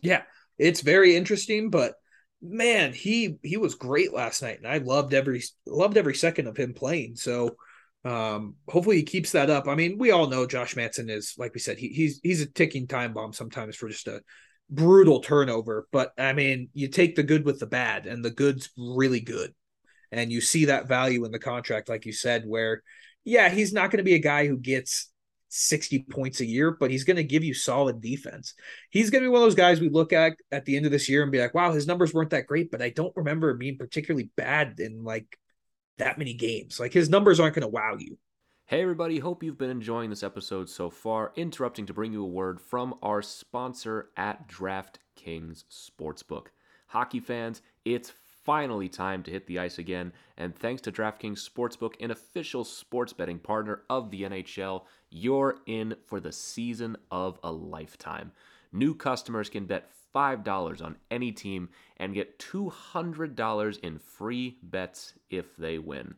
Yeah, it's very interesting, but man, he he was great last night, and I loved every loved every second of him playing. So um hopefully he keeps that up. I mean, we all know Josh Manson is like we said, he, he's he's a ticking time bomb sometimes for just a brutal turnover. But I mean, you take the good with the bad, and the good's really good. And you see that value in the contract, like you said, where yeah, he's not going to be a guy who gets 60 points a year, but he's going to give you solid defense. He's going to be one of those guys we look at at the end of this year and be like, wow, his numbers weren't that great, but I don't remember being particularly bad in like that many games. Like his numbers aren't going to wow you. Hey, everybody, hope you've been enjoying this episode so far. Interrupting to bring you a word from our sponsor at DraftKings Sportsbook. Hockey fans, it's finally time to hit the ice again, and thanks to DraftKings Sportsbook, an official sports betting partner of the NHL, you're in for the season of a lifetime. New customers can bet $5 on any team and get $200 in free bets if they win.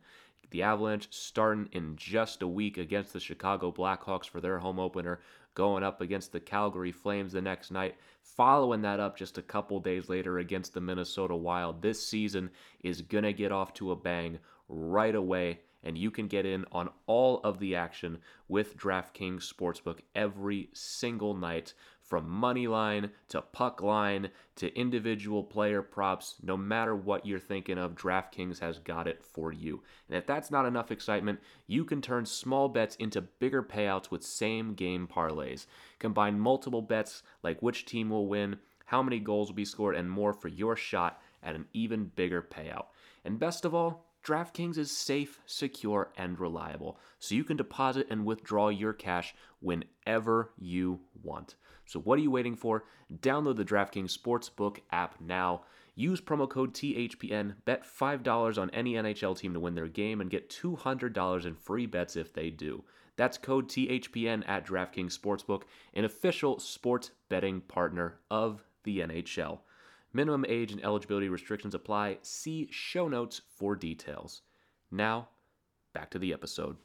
The Avalanche starting in just a week against the Chicago Blackhawks for their home opener, going up against the Calgary Flames the next night, following that up just a couple days later against the Minnesota Wild. This season is going to get off to a bang right away, and you can get in on all of the action with DraftKings Sportsbook every single night from money line to puck line to individual player props, no matter what you're thinking of, DraftKings has got it for you. And if that's not enough excitement, you can turn small bets into bigger payouts with same game parlays. Combine multiple bets like which team will win, how many goals will be scored, and more for your shot at an even bigger payout. And best of all, DraftKings is safe, secure, and reliable, so you can deposit and withdraw your cash whenever you want. So, what are you waiting for? Download the DraftKings Sportsbook app now. Use promo code THPN, bet $5 on any NHL team to win their game, and get $200 in free bets if they do. That's code THPN at DraftKings Sportsbook, an official sports betting partner of the NHL. Minimum age and eligibility restrictions apply. See show notes for details. Now, back to the episode.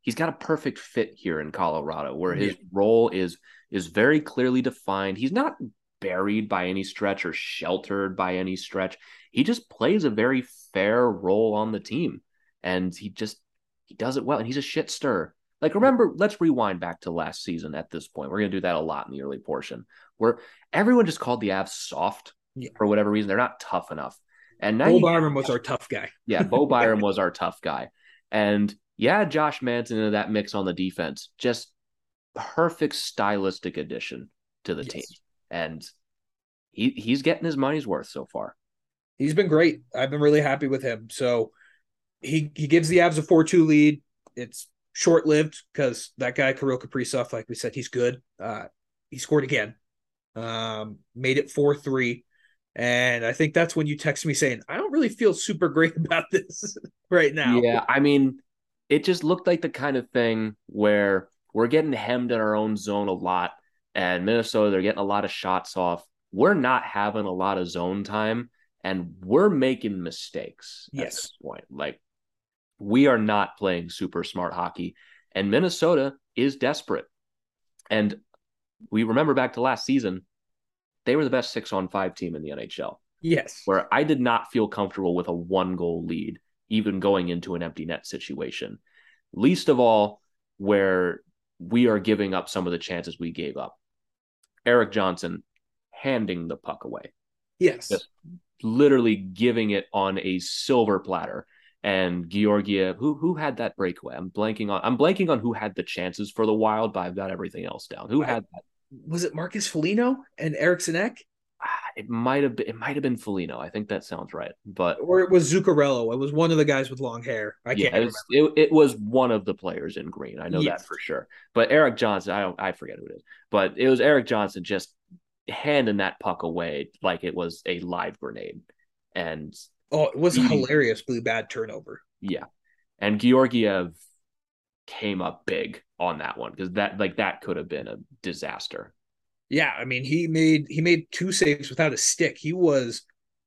He's got a perfect fit here in Colorado where his yeah. role is is very clearly defined. He's not buried by any stretch or sheltered by any stretch. He just plays a very fair role on the team and he just he does it well and he's a shit stir. Like remember, let's rewind back to last season at this point. We're going to do that a lot in the early portion where everyone just called the Avs soft yeah. for whatever reason. They're not tough enough. And now Bo Byram was our tough guy. yeah, Bo Byram was our tough guy. And yeah, Josh Manson into that mix on the defense. Just perfect stylistic addition to the yes. team. And he he's getting his money's worth so far. He's been great. I've been really happy with him. So he he gives the Avs a 4-2 lead. It's short-lived because that guy Kirill Kaprizov, like we said, he's good. Uh, he scored again. Um, made it 4-3. And I think that's when you text me saying, I don't really feel super great about this right now. Yeah. I mean, it just looked like the kind of thing where we're getting hemmed in our own zone a lot. And Minnesota, they're getting a lot of shots off. We're not having a lot of zone time and we're making mistakes yes. at this point. Like, we are not playing super smart hockey. And Minnesota is desperate. And we remember back to last season, they were the best six on five team in the NHL. Yes. Where I did not feel comfortable with a one goal lead, even going into an empty net situation. Least of all, where we are giving up some of the chances we gave up. Erik Johnson handing the puck away. Yes. Just literally giving it on a silver platter. And Georgiev, who who had that breakaway? I'm blanking on I'm blanking on who had the chances for the wild, but I've got everything else down. Who had that? Was it Marcus Foligno and Eriksson Ek? Ah, it might have been. It might have been Foligno. I think that sounds right. But or it was Zuccarello. It was one of the guys with long hair. I yeah, can't it was, it, it, was one of the players in green. I know yes. that for sure. But Erik Johnson, I don't. I forget who it is. But it was Erik Johnson just handing that puck away like it was a live grenade. And oh, it was a hilariously bad turnover. Yeah, and Georgiev came up big on that one because that like that could have been a disaster. Yeah, I mean he made he made two saves without a stick. He was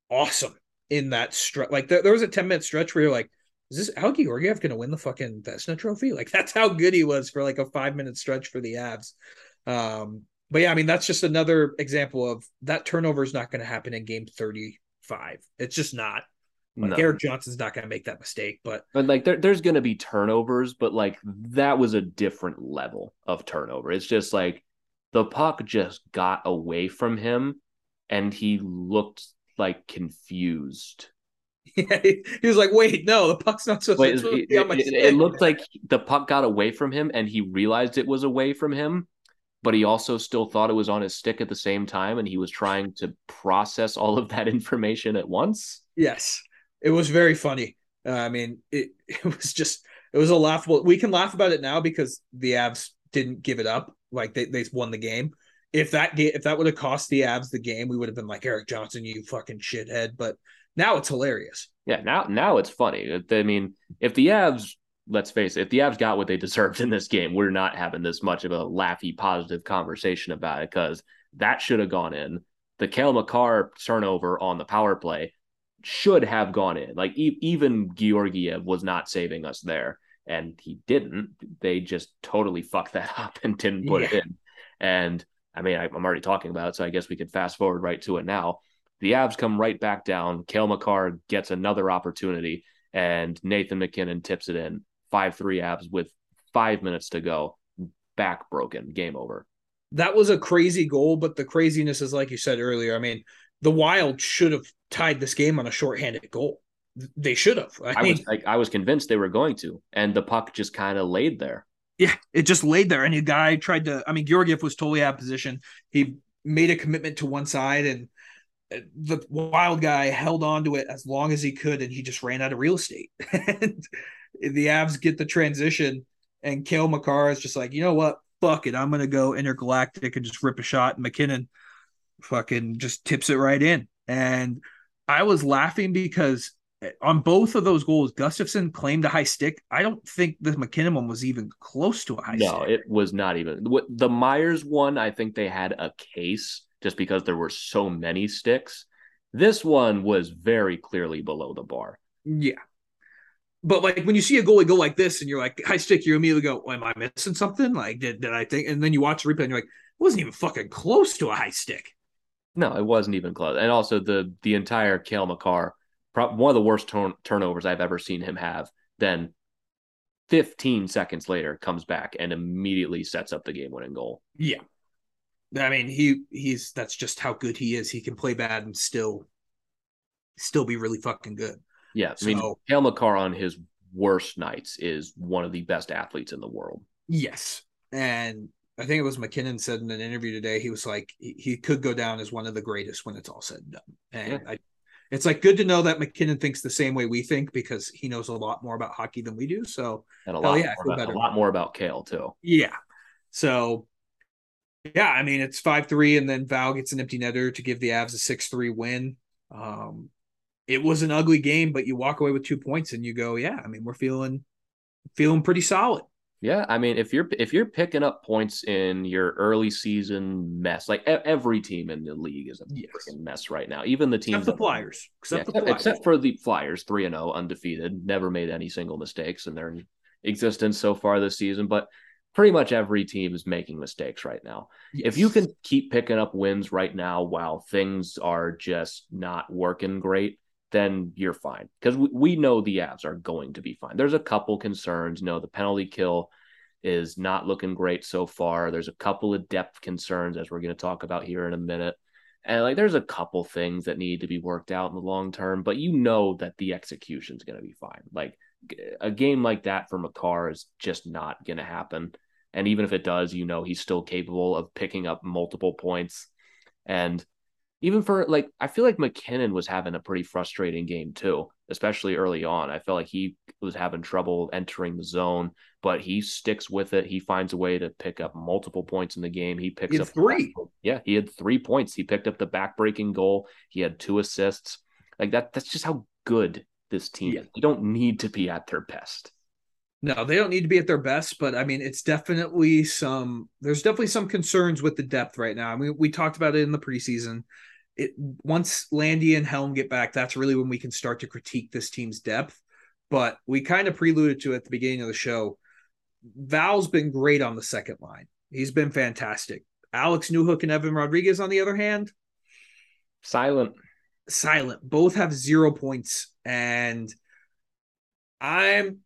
awesome in that stretch. Like there, there was a ten minute stretch where you're like, is this Al Georgiev going to win the fucking Vezina Trophy? Like that's how good he was for like a five minute stretch for the Avs. Um, but yeah, I mean that's just another example of that turnover is not going to happen in game thirty five. It's just not. Like no. Johnson's not going to make that mistake, but but like there, there's going to be turnovers, but like that was a different level of turnover. It's just like the puck just got away from him, and he looked like confused. Yeah, he was like, "Wait, no, the puck's not supposed, Wait, to be on my it, it looked like the puck got away from him, and he realized it was away from him, but he also still thought it was on his stick at the same time, and he was trying to process all of that information at once. Yes it was very funny. Uh, I mean, it it was just it was a laughable. We can laugh about it now because the Avs didn't give it up. Like they they won the game. If that if that would have cost the Avs the game, we would have been like Erik Johnson, you fucking shithead. But now it's hilarious. Yeah, now now it's funny. I mean, if the Avs, let's face it, if the Avs got what they deserved in this game, we're not having this much of a laughy, positive conversation about it because that should have gone in. The Cale Makar turnover on the power play should have gone in. Like e- even Georgiev was not saving us there, and he didn't. They just totally fucked that up and didn't put yeah. it in. And I mean, I, am already talking about it, so I guess we could fast forward right to it now. The Avs come right back down. Cale Makar gets another opportunity, and Nathan MacKinnon tips it in. Five three Avs with five minutes to go. Back broken. Game over. that was a crazy goal, but the craziness is like you said earlier. I mean, the Wild should have tied this game on a shorthanded goal. They should have. I, I mean, was like, I was convinced they were going to, and the puck just kind of laid there. yeah, it just laid there, and the guy tried to. I mean, Georgiev was totally out of position. He made a commitment to one side, and uh, the Wild guy held on to it as long as he could, and he just ran out of real estate. and the Avs get the transition, and Cale Makar is just like, you know what? Fuck it, I'm gonna go intergalactic and just rip a shot. And MacKinnon fucking just tips it right in. And I was laughing because eh, on both of those goals, Gustavsson claimed a high stick. I don't think the MacKinnon one was even close to a high stick. no, stick. it was not even the Meyers one. I think they had a case just because there were so many sticks. This one was very clearly below the bar. Yeah. But like when you see a goalie go like this and you're like high stick, you immediately go, well, Am I missing something? Like, did, did I think? And then you watch the replay and you're like, it wasn't even fucking close to a high stick. No, it wasn't even close. And also the the entire Cale Makar, pro- one of the worst turn- turnovers I've ever seen him have. Then 15 seconds later comes back and immediately sets up the game winning goal. Yeah. I mean, he he's that's just how good he is. He can play bad and still still be really fucking good. Yeah, I mean, So- Cale Makar on his worst nights is one of the best athletes in the world. Yes. And I think it was MacKinnon said in an interview today, he was like, he, he could go down as one of the greatest when it's all said and done. And Yeah. I, it's like good to know that MacKinnon thinks the same way we think because he knows a lot more about hockey than we do. So, And a lot, yeah, more about, a lot more about Cale, too. yeah. So, yeah, I mean, it's 5 3, and then Val gets an empty netter to give the Avs a 6 3 win. Um, it was an ugly game, but you walk away with two points and you go, yeah, I mean, we're feeling feeling pretty solid. Yeah, I mean, if you're if you're picking up points in your early season mess, like every team in the league is a Yes. freaking mess right now. Even the teams Except the that- Flyers. Yeah, Except the except, Flyers. except for the Flyers, three and zero, undefeated, never made any single mistakes in their existence so far this season. But pretty much every team is making mistakes right now. If you can keep picking up wins right now while things are just not working great, then you're fine because we, we know the Avs are going to be fine. There's a couple concerns. No, the penalty kill is not looking great so far. There's a couple of depth concerns as we're going to talk about here in a minute. And like there's a couple things that need to be worked out in the long term, but you know that the execution is going to be fine. Like a game like that for Makar is just not going to happen. And even if it does, you know he's still capable of picking up multiple points. And even for like, I feel like MacKinnon was having a pretty frustrating game too, especially early on. I felt like he was having trouble entering the zone, but he sticks with it. He finds a way to pick up multiple points in the game. He picks He up three. Yeah, he had three points. He picked up the backbreaking goal. He had two assists. Like that. That's just how good this team Yeah. is. They don't need to be at their best. No, they don't need to be at their best, but I mean, it's definitely some. There's definitely some concerns with the depth right now. I mean, we talked about it in the preseason. It once Landy and Helm get back, that's really when we can start to critique this team's depth. But we kind of preluded to it at the beginning of the show. Val's been great on the second line. He's been fantastic. Alex Newhook and Evan Rodrigues, on the other hand, Silent. silent. Both have zero points, and I'm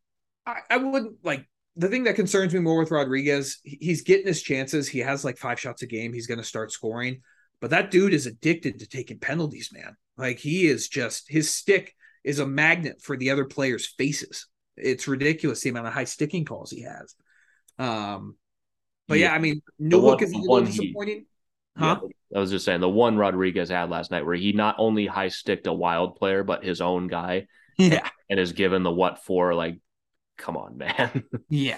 I, I wouldn't like the thing that concerns me more with Rodrigues. He's getting his chances. He has like five shots a game. He's going to start scoring, but that dude is addicted to taking penalties, man. Like he is just his stick is a magnet for the other players' faces. It's ridiculous the amount of high sticking calls he has. Um, but yeah, Yeah. I mean, The one- is a the little one he- disappointing. Huh? Yeah, I was just saying the one Rodrigues had last night where he not only high sticked a wild player, but his own guy Yeah. and is given the what for. Like, come on, man. Yeah.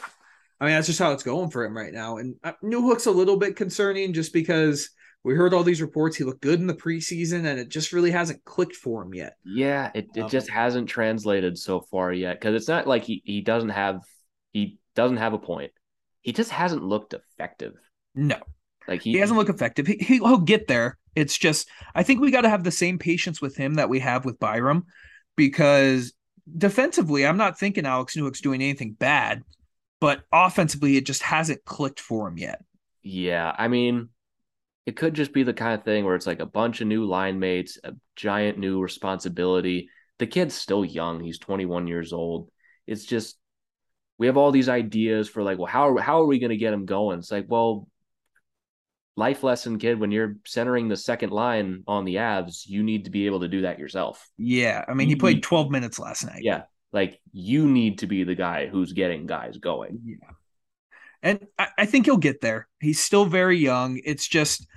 I mean, that's just how it's going for him right now. And uh, Newhook's a little bit concerning just because we heard all these reports. He looked good in the preseason and it just really hasn't clicked for him yet. yeah, it, it Um, just hasn't translated so far yet because it's not like he, he doesn't have he doesn't have a point. He just hasn't looked effective. No, Like he, he hasn't looked effective. He, he, he'll get there. It's just, I think we got to have the same patience with him that we have with Byram because defensively, I'm not thinking Alex Newhook's doing anything bad, but offensively, it just hasn't clicked for him yet. Yeah, I mean, it could just be the kind of thing where it's like a bunch of new line mates, a giant new responsibility. The kid's still young; he's 21 years old. It's just we have all these ideas for like, well, how how are we going to get him going? It's like, well, life lesson, kid. When you're centering the second line on the Avs, you need to be able to do that yourself. Yeah, I mean, he played 12 minutes last night. Yeah, like you need to be the guy who's getting guys going. Yeah, and I, I think he'll get there. He's still very young. It's just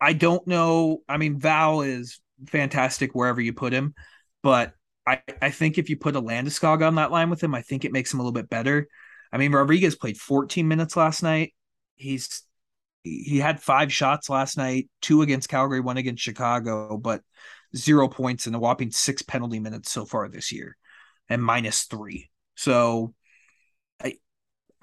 I don't know. I mean, Val is fantastic wherever you put him, but I, I think if you put a Landeskog on that line with him, I think it makes him a little bit better. I mean, Rodrigues played 14 minutes last night. He's he had five shots last night, two against Calgary, one against Chicago, but zero points and a whopping six penalty minutes so far this year, and minus three. So I,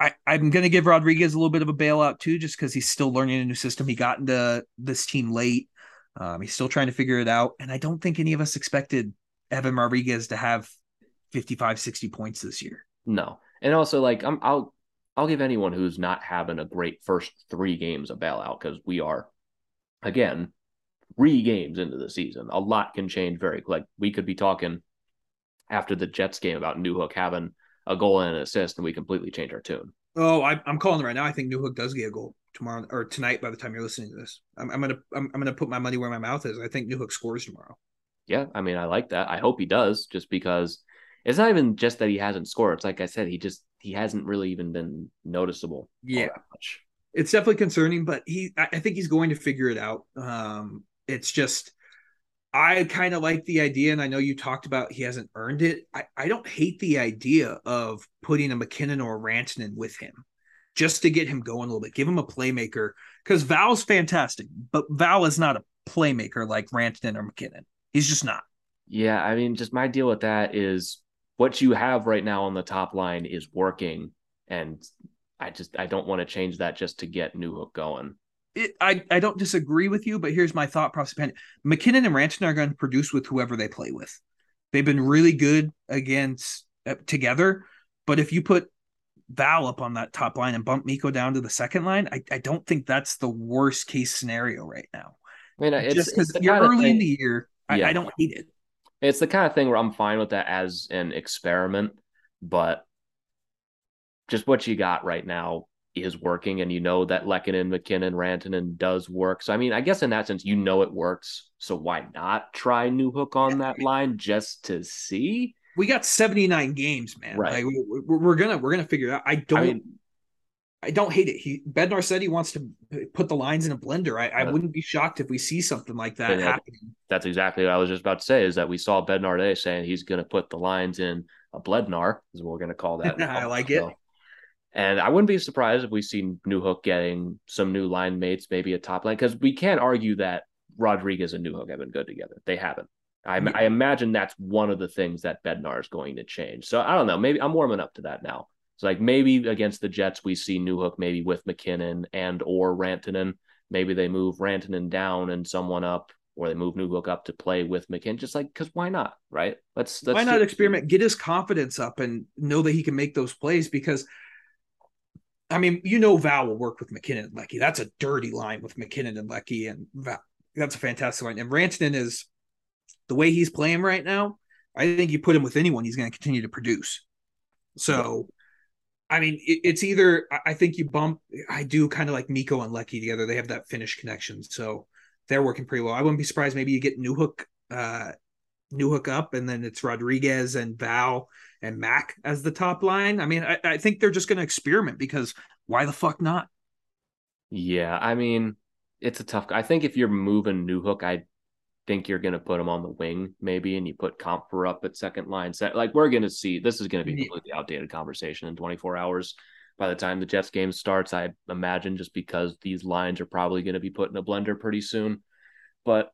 I I'm gonna give Rodrigues a little bit of a bailout too, just because he's still learning a new system. He got into this team late. Um, he's still trying to figure it out, and I don't think any of us expected Evan Rodrigues to have 55, 60 points this year. No, and also like I'm I'll I'll give anyone who's not having a great first three games a bailout because we are, again, three games into the season. A lot can change very like we could be talking after the Jets game about Newhook having a goal and an assist, and we completely change our tune. Oh, I, am calling it right now. I think Newhook does get a goal tomorrow or tonight. By the time you're listening to this, I'm, I'm gonna I'm, I'm, gonna put my money where my mouth is. I think Newhook scores tomorrow. Yeah, I mean, I like that. I hope he does, just because it's not even just that he hasn't scored. It's like I said, he just he hasn't really even been noticeable. Yeah, it's definitely concerning, but he I think he's going to figure it out. Um, it's just I kind of like the idea, and I know you talked about he hasn't earned it. I, I don't hate the idea of putting a MacKinnon or a Rantanen with him just to get him going a little bit, give him a playmaker because Val's fantastic, but Val is not a playmaker like Rantanen or MacKinnon. He's just not. Yeah, I mean, just my deal with that is what you have right now on the top line is working, and I just I don't want to change that just to get Newhook going. It, I I don't disagree with you, but here's my thought process. MacKinnon and Rantanen are going to produce with whoever they play with. They've been really good against uh, together, but if you put Val up on that top line and bump Mikko down to the second line, I, I don't think that's the worst case scenario right now. I mean, it's, just because you're early in the year, yeah. I, I don't hate it. It's the kind of thing where I'm fine with that as an experiment, but just what you got right now is working, and you know that Lehkonen, MacKinnon, Rantanen does work. So I mean, I guess in that sense, you know it works. So why not try Newhook on that line just to see? We got 79 games, man. Right. Like, we, are gonna we're gonna figure it out. I don't. I mean, I don't hate it. He Bednar said he wants to put the lines in a blender. I, I wouldn't be shocked if we see something like that yeah, happening. That's exactly what I was just about to say. Is that we saw Bednar today saying he's going to put the lines in a Blednar, is what we're going to call that. I like it. And I wouldn't be surprised if we see Newhook getting some new line mates, maybe a top line, because we can't argue that Rodrigues and Newhook have been good together. They haven't. I, yeah. I imagine that's one of the things that Bednar is going to change. So I don't know. Maybe I'm warming up to that now. So like maybe against the Jets we see Newhook maybe with MacKinnon and or Rantanen. Maybe they move Rantanen down and someone up, or they move Newhook up to play with MacKinnon. Just like because why not, right? Let's, let's why not experiment, get his confidence up, and know that he can make those plays because. I mean, you know, Val will work with MacKinnon and Leckie. That's a dirty line with MacKinnon and Lecky, and Val. That's a fantastic line. And Rantanen is the way he's playing right now. I think you put him with anyone, he's going to continue to produce. So I mean, it, it's either I think you bump. I do kind of like Mikko and Lecky together. They have that Finnish connection, so they're working pretty well. I wouldn't be surprised. Maybe you get Newhook, uh, Newhook up, and then it's Rodrigues and Val and Mac as the top line. I mean, I, I think they're just going to experiment because why the fuck not? Yeah, I mean, it's a tough. I think if you're moving Newhook, I think you're going to put him on the wing maybe and you put Compher up at second line set like we're going to see this is going to be a completely outdated conversation in 24 hours by the time the Jets game starts I imagine just because these lines are probably going to be put in a blender pretty soon but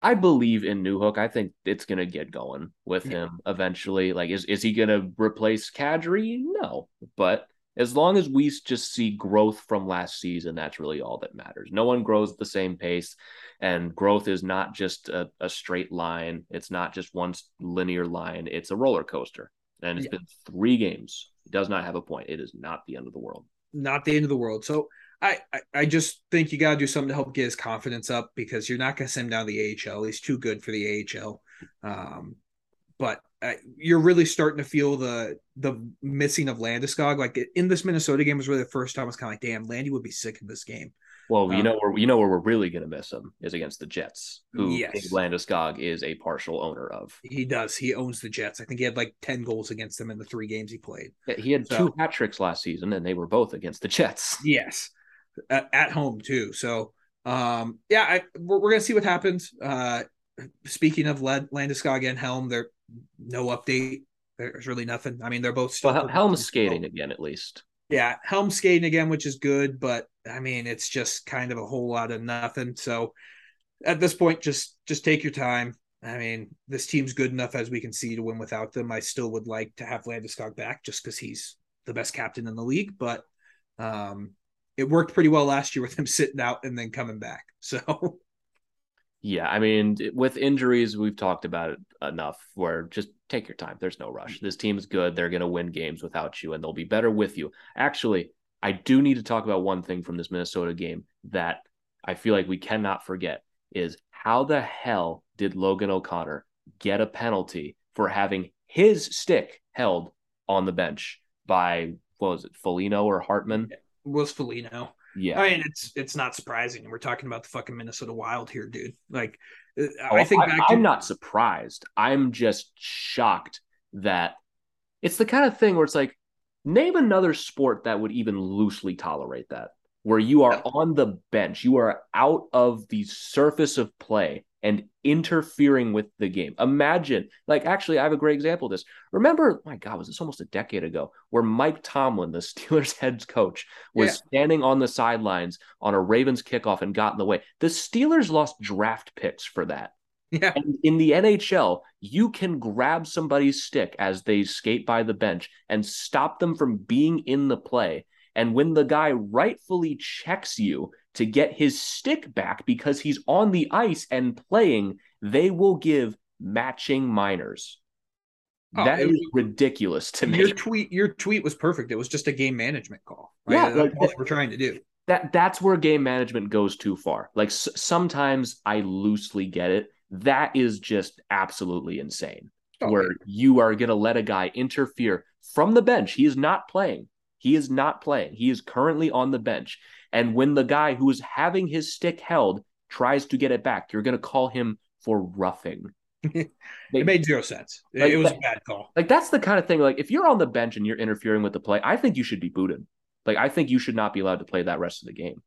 I believe in Newhook. I think it's going to get going with yeah. him eventually. Like, is, is he going to replace Kadri? No, but as long as we just see growth from last season, that's really all that matters. No one grows at the same pace, and growth is not just a, a straight line. It's not just one linear line. It's a roller coaster, and it's yeah. been three games. It does not have a point. It is not the end of the world. Not the end of the world. So I, I, I just think you got to do something to help get his confidence up because you're not going to send him down the AHL. He's too good for the AHL. Um, but uh, you're really starting to feel the the missing of Landeskog. Like in this Minnesota game was really the first time I was kind of like, damn, Landy would be sick in this game. Well, you Um, know where you know where we're really going to miss him is against the Jets, who Yes. Landeskog is a partial owner of. He does. He owns the Jets. I think he had like 10 goals against them in the three games he played. He had So- two hat tricks last season, and they were both against the Jets. Yes. At, at home too. So um yeah, I we're, we're gonna see what happens. Uh speaking of Landeskog and Helm, there no update. There's really nothing. I mean, they're both still Well, Hel- Helm's skating again, at least. Yeah, Helm skating again, which is good, but I mean, it's just kind of a whole lot of nothing. So at this point, just just take your time. I mean, this team's good enough as we can see to win without them. I still would like to have Landeskog back just because he's the best captain in the league, but um, it worked pretty well last year with him sitting out and then coming back. So Yeah, I mean, with injuries, we've talked about it enough. Where just take your time. There's no rush. This team's good. They're going to win games without you, and they'll be better with you. Actually, I do need to talk about one thing from this Minnesota game that I feel like we cannot forget is how the hell did Logan O'Connor get a penalty for having his stick held on the bench by what was it, Foligno or Hartman? was Foligno. Yeah. I mean, it's it's not surprising. We're talking about the fucking Minnesota Wild here, dude. Like, uh, Oh, I think I, back I'm not surprised. I'm just shocked that it's the kind of thing where it's like, name another sport that would even loosely tolerate that, where you are on the bench, you are out of the surface of play and interfering with the game. Imagine, like, actually, I have a great example of this. Remember, my God, was this almost a decade ago, where Mike Tomlin, the Steelers head coach, was Yeah. standing on the sidelines on a Ravens kickoff and got in the way. The Steelers lost draft picks for that. yeah, And in the NHL, you can grab somebody's stick as they skate by the bench and stop them from being in the play. And when the guy rightfully checks you to get his stick back because he's on the ice and playing, they will give matching minors. Oh, that is was- ridiculous to me. your tweet your tweet was perfect. It was just a game management call. Yeah, Right? like- that's what we're trying to do. that that's where game management goes too far. Like s- sometimes I loosely get it. That is just absolutely insane. Oh, where you are going to let a guy interfere from the bench. He is not playing. He is not playing. He is currently on the bench. And when the guy who is having his stick held tries to get it back, you're going to call him for roughing. They- It made zero sense. It, Like it was a bad call. like that's the kind of thing. Like if you're on the bench and you're interfering with the play, I think you should be booted. Like I think you should not be allowed to play that rest of the game.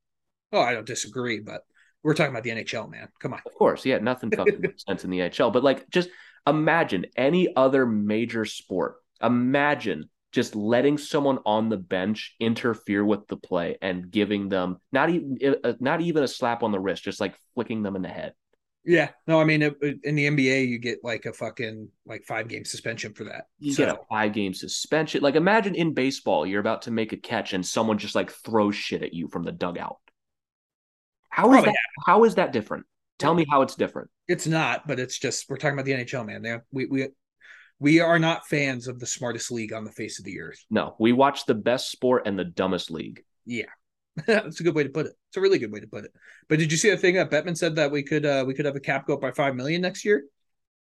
Oh, I don't disagree, but we're talking about the NHL, man. Come on. Of course, yeah, nothing fucking makes sense in the NHL. But like, just imagine any other major sport. Imagine just letting someone on the bench interfere with the play and giving them not even uh, not even a slap on the wrist, just like flicking them in the head. Yeah. No, I mean, in the NBA, you get like a fucking like five game suspension for that. You so, get a five game suspension. Like imagine in baseball, you're about to make a catch and someone just like throws shit at you from the dugout. How is Probably that? How is that different? Tell me how it's different. it's not, but it's just we're talking about the NHL, man. They, we we we are not fans of the smartest league on the face of the earth. No, we watch the best sport and the dumbest league. Yeah. That's a good way to put it. It's a really good way to put it. But did you see the thing that Bettman said that we could uh we could have a cap go up by five million next year?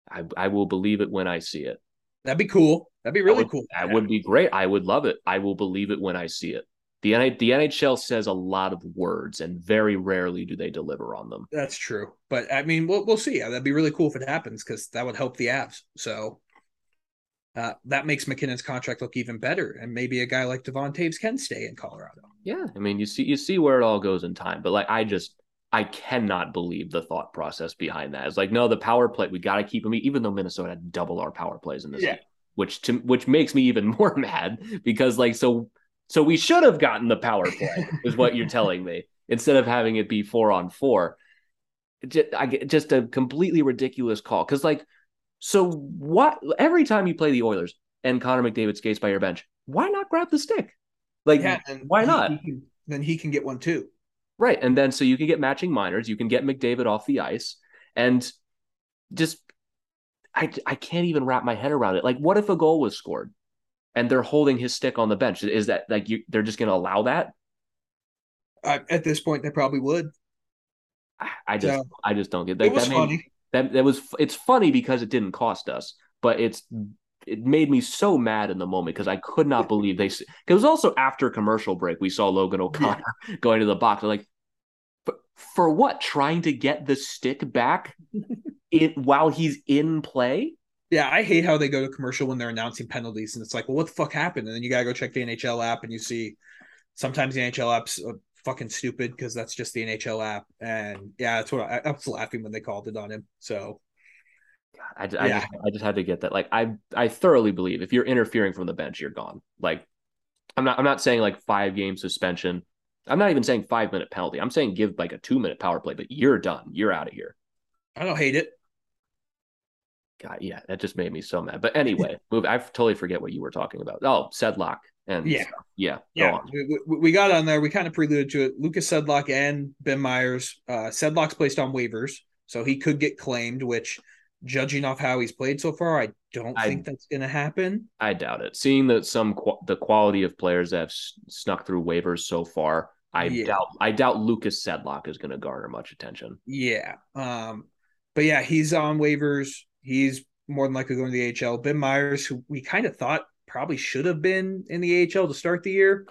I, I will believe it when I see it. That'd be cool. That'd be really that would, cool. That would be great. I would love it. I will believe it when I see it. The, N- the NHL says a lot of words, and very rarely do they deliver on them. That's true. But I mean, we'll we'll see. That'd be really cool if it happens because that would help the Avs. So uh, that makes MacKinnon's contract look even better, and maybe a guy like Devon Toews can stay in Colorado. Yeah, I mean, you see, you see where it all goes in time. But like, I just, I cannot believe the thought process behind that. It's like, no, the power play, we got to keep them, even though Minnesota had double our power plays in this, Yeah. league, which to which makes me even more mad because like, so so we should have gotten the power play, is what you're telling me, instead of having it be four on four. Just, I get just a completely ridiculous call because like, so what? Every time you play the Oilers and Connor McDavid skates by your bench, why not grab the stick? Like, and why he- not? he can- then he can get one too. Right. And then so you can get matching minors, you can get McDavid off the ice and just I I can't even wrap my head around it. Like what if a goal was scored and they're holding his stick on the bench? Is that like you they're just going to allow that? Uh, at this point, they probably would. I- just Yeah. I just don't get was that, made- funny. That that was it's funny because it didn't cost us, but it's it made me so mad in the moment because I could not believe they. It was also after commercial break we saw Logan O'Connor going to the box. I'm like, for what? Trying to get the stick back in while he's in play? Yeah, I hate how they go to commercial when they're announcing penalties, and it's like, well, what the fuck happened? And then you gotta go check the NHL app, and you see sometimes the NHL app's uh, fucking stupid because that's just the NHL app. And yeah, that's what I, I, was laughing when they called it on him. So I, I, yeah. just, I just had to get that. Like I I thoroughly believe if you're interfering from the bench, you're gone. Like I'm not I'm not saying like five game suspension. I'm not even saying five minute penalty. I'm saying give like a two minute power play, but you're done. You're out of here. I don't hate it. God, yeah, that just made me so mad. But anyway, move. I totally forget what you were talking about. Oh, Sedlak and yeah, yeah, yeah. We, we, got on there. We kind of preluded to it. Lukas Sedlak and Ben Meyers. Uh, Sedlak's placed on waivers, so he could get claimed. Which, judging off how he's played so far, I don't I, think that's going to happen. I doubt it. Seeing that some the quality of players that have snuck through waivers so far, I yeah. doubt I doubt Lukas Sedlak is going to garner much attention. Yeah. Um. But yeah, he's on waivers. He's more than likely going to the HL. Ben Meyers, who we kind of thought probably should have been in the AHL to start the year.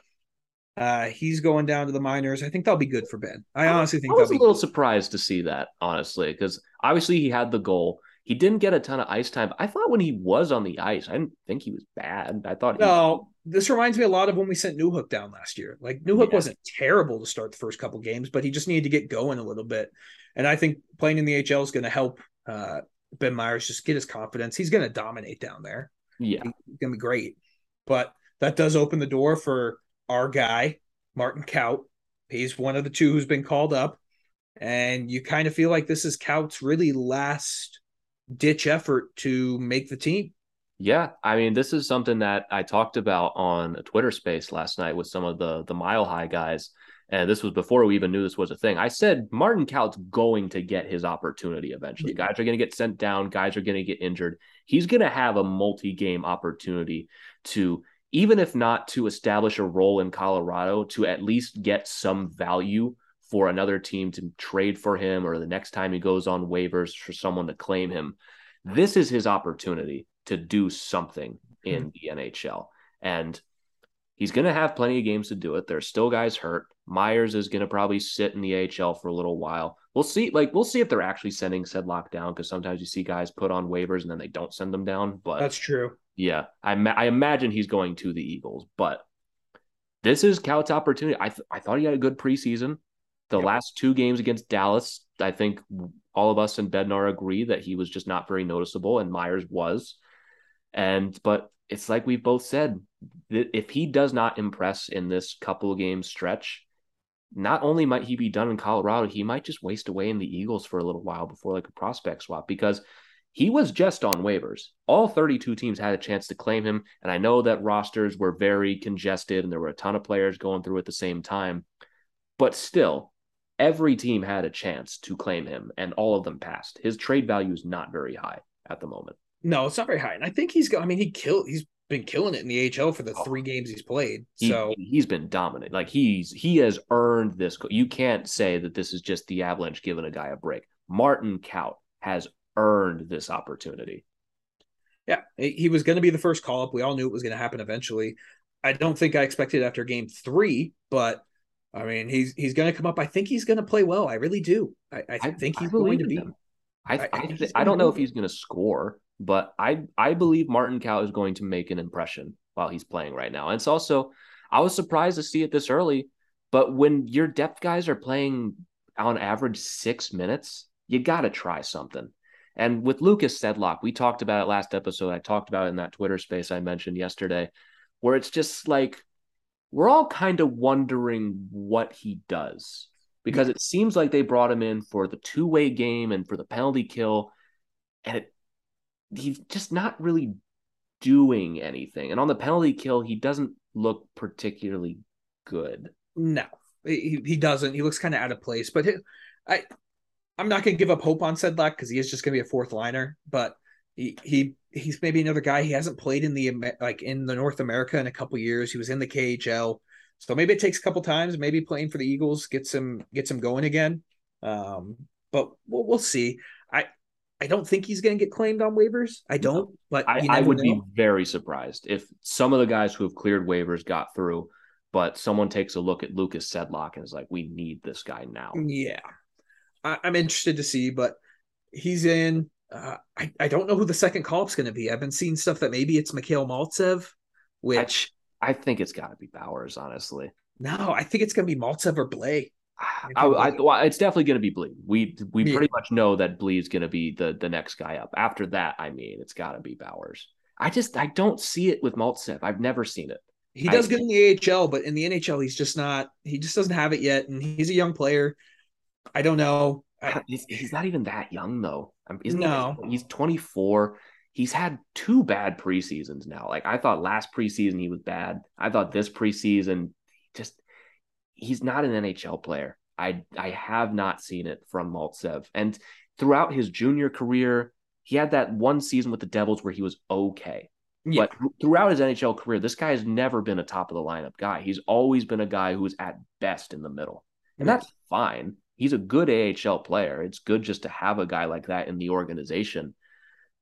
Uh, he's going down to the minors. I think that'll be good for Ben. I honestly think. I was a little good. surprised to see that, honestly, because obviously he had the goal. He didn't get a ton of ice time. I thought when he was on the ice, I didn't think he was bad. I thought no. Was... This reminds me a lot of when we sent Newhook down last year. Like Newhook yeah. wasn't terrible to start the first couple games, but he just needed to get going a little bit. And I think playing in the HL is going to help uh, Ben Meyers just get his confidence. He's going to dominate down there. Yeah, going to be great. But that does open the door for our guy, Martin Kaut. He's one of the two who's been called up. And you kind of feel like this is Kaut's really last ditch effort to make the team. Yeah, I mean, this is something that I talked about on a Twitter space last night with some of the the mile high guys and this was before we even knew this was a thing. I said Martin Kaut's going to get his opportunity eventually. Yeah. Guys are going to get sent down, guys are going to get injured. He's going to have a multi-game opportunity to even if not to establish a role in Colorado, to at least get some value for another team to trade for him or the next time he goes on waivers for someone to claim him. This is his opportunity to do something in mm-hmm. the NHL. And he's going to have plenty of games to do it. There's still guys hurt. Meyers is going to probably sit in the AHL for a little while. We'll see. Like we'll see if they're actually sending Sedlak down because sometimes you see guys put on waivers and then they don't send them down. But that's true. Yeah, I ma- I imagine he's going to the Eagles, but this is Kaut's opportunity. I th- I thought he had a good preseason. The yep. last two games against Dallas, I think all of us in Bednar agree that he was just not very noticeable, and Meyers was. And but it's like we've both said that if he does not impress in this couple game stretch, not only might he be done in Colorado, he might just waste away in the Eagles for a little while before like a prospect swap because he was just on waivers. All 32 teams had a chance to claim him. And I know that rosters were very congested and there were a ton of players going through at the same time. But still, every team had a chance to claim him and all of them passed. His trade value is not very high at the moment. No, it's not very high. And I think he's I mean, he killed, he's been killing it in the AHL for the oh. three games he's played. So he, has been dominant. Like he's he has earned this. You can't say that this is just the Avalanche giving a guy a break. Martin Kaut has earned this opportunity. Yeah, he was going to be the first call up. We all knew it was going to happen eventually. I don't think I expected after game three, but I mean, he's he's going to come up. I think he's going to play well. I really do. I, I, I think he's I going to be. I I, I, I don't know if he's going to score but I I believe Martin Kaut is going to make an impression while he's playing right now. And it's also I was surprised to see it this early, but when your depth guys are playing on average six minutes, you got to try something. And with Lukas Sedlak, we talked about it last episode. I talked about it in that Twitter space I mentioned yesterday, where it's just like we're all kind of wondering what he does because it seems like they brought him in for the two way game and for the penalty kill. And it he's just not really doing anything. And on the penalty kill, he doesn't look particularly good. No, he, he doesn't. He looks kind of out of place. But I, I'm not going to give up hope on Sedlak because he is just going to be a fourth liner. But he, he he's maybe another guy. He hasn't played in the like in the North America in a couple years. He was in the KHL, so maybe it takes a couple times. Maybe playing for the Eagles gets him gets him going again. Um, but we'll, we'll see. I I don't think he's going to get claimed on waivers. I don't, no. but I, I, would know. be very surprised if some of the guys who have cleared waivers got through. but someone takes a look at Lukas Sedlak and is like, we need this guy now. Yeah. I, am interested to see, but he's in. Uh, I, I don't know who the second call up's going to be. I've been seeing stuff that maybe it's Mikhail Maltsev, which I, I think it's got to be Bowers, honestly. No, I think it's going to be Maltsev or Blais. I, I, it's definitely going to be Blee. We we yeah. pretty much know that Blee is going to be the the next guy up. After that, I mean, it's got to be Bowers. I just I don't see it with Maltsev. I've never seen it. He does I, good in the AHL, but in the NHL, he's just not. He just doesn't have it yet, and he's a young player. I don't know. He's, he's not even that young though. Isn't no, he, he's 24. He's had two bad preseasons now. Like I thought last preseason he was bad. I thought this preseason just he's not an NHL player. I I have not seen it from Maltsev. And throughout his junior career, he had that one season with the Devils where he was okay. Yeah. But throughout his NHL career, this guy has never been a top of the lineup guy. He's always been a guy who's at best in the middle. And that's fine. He's a good AHL player. It's good just to have a guy like that in the organization.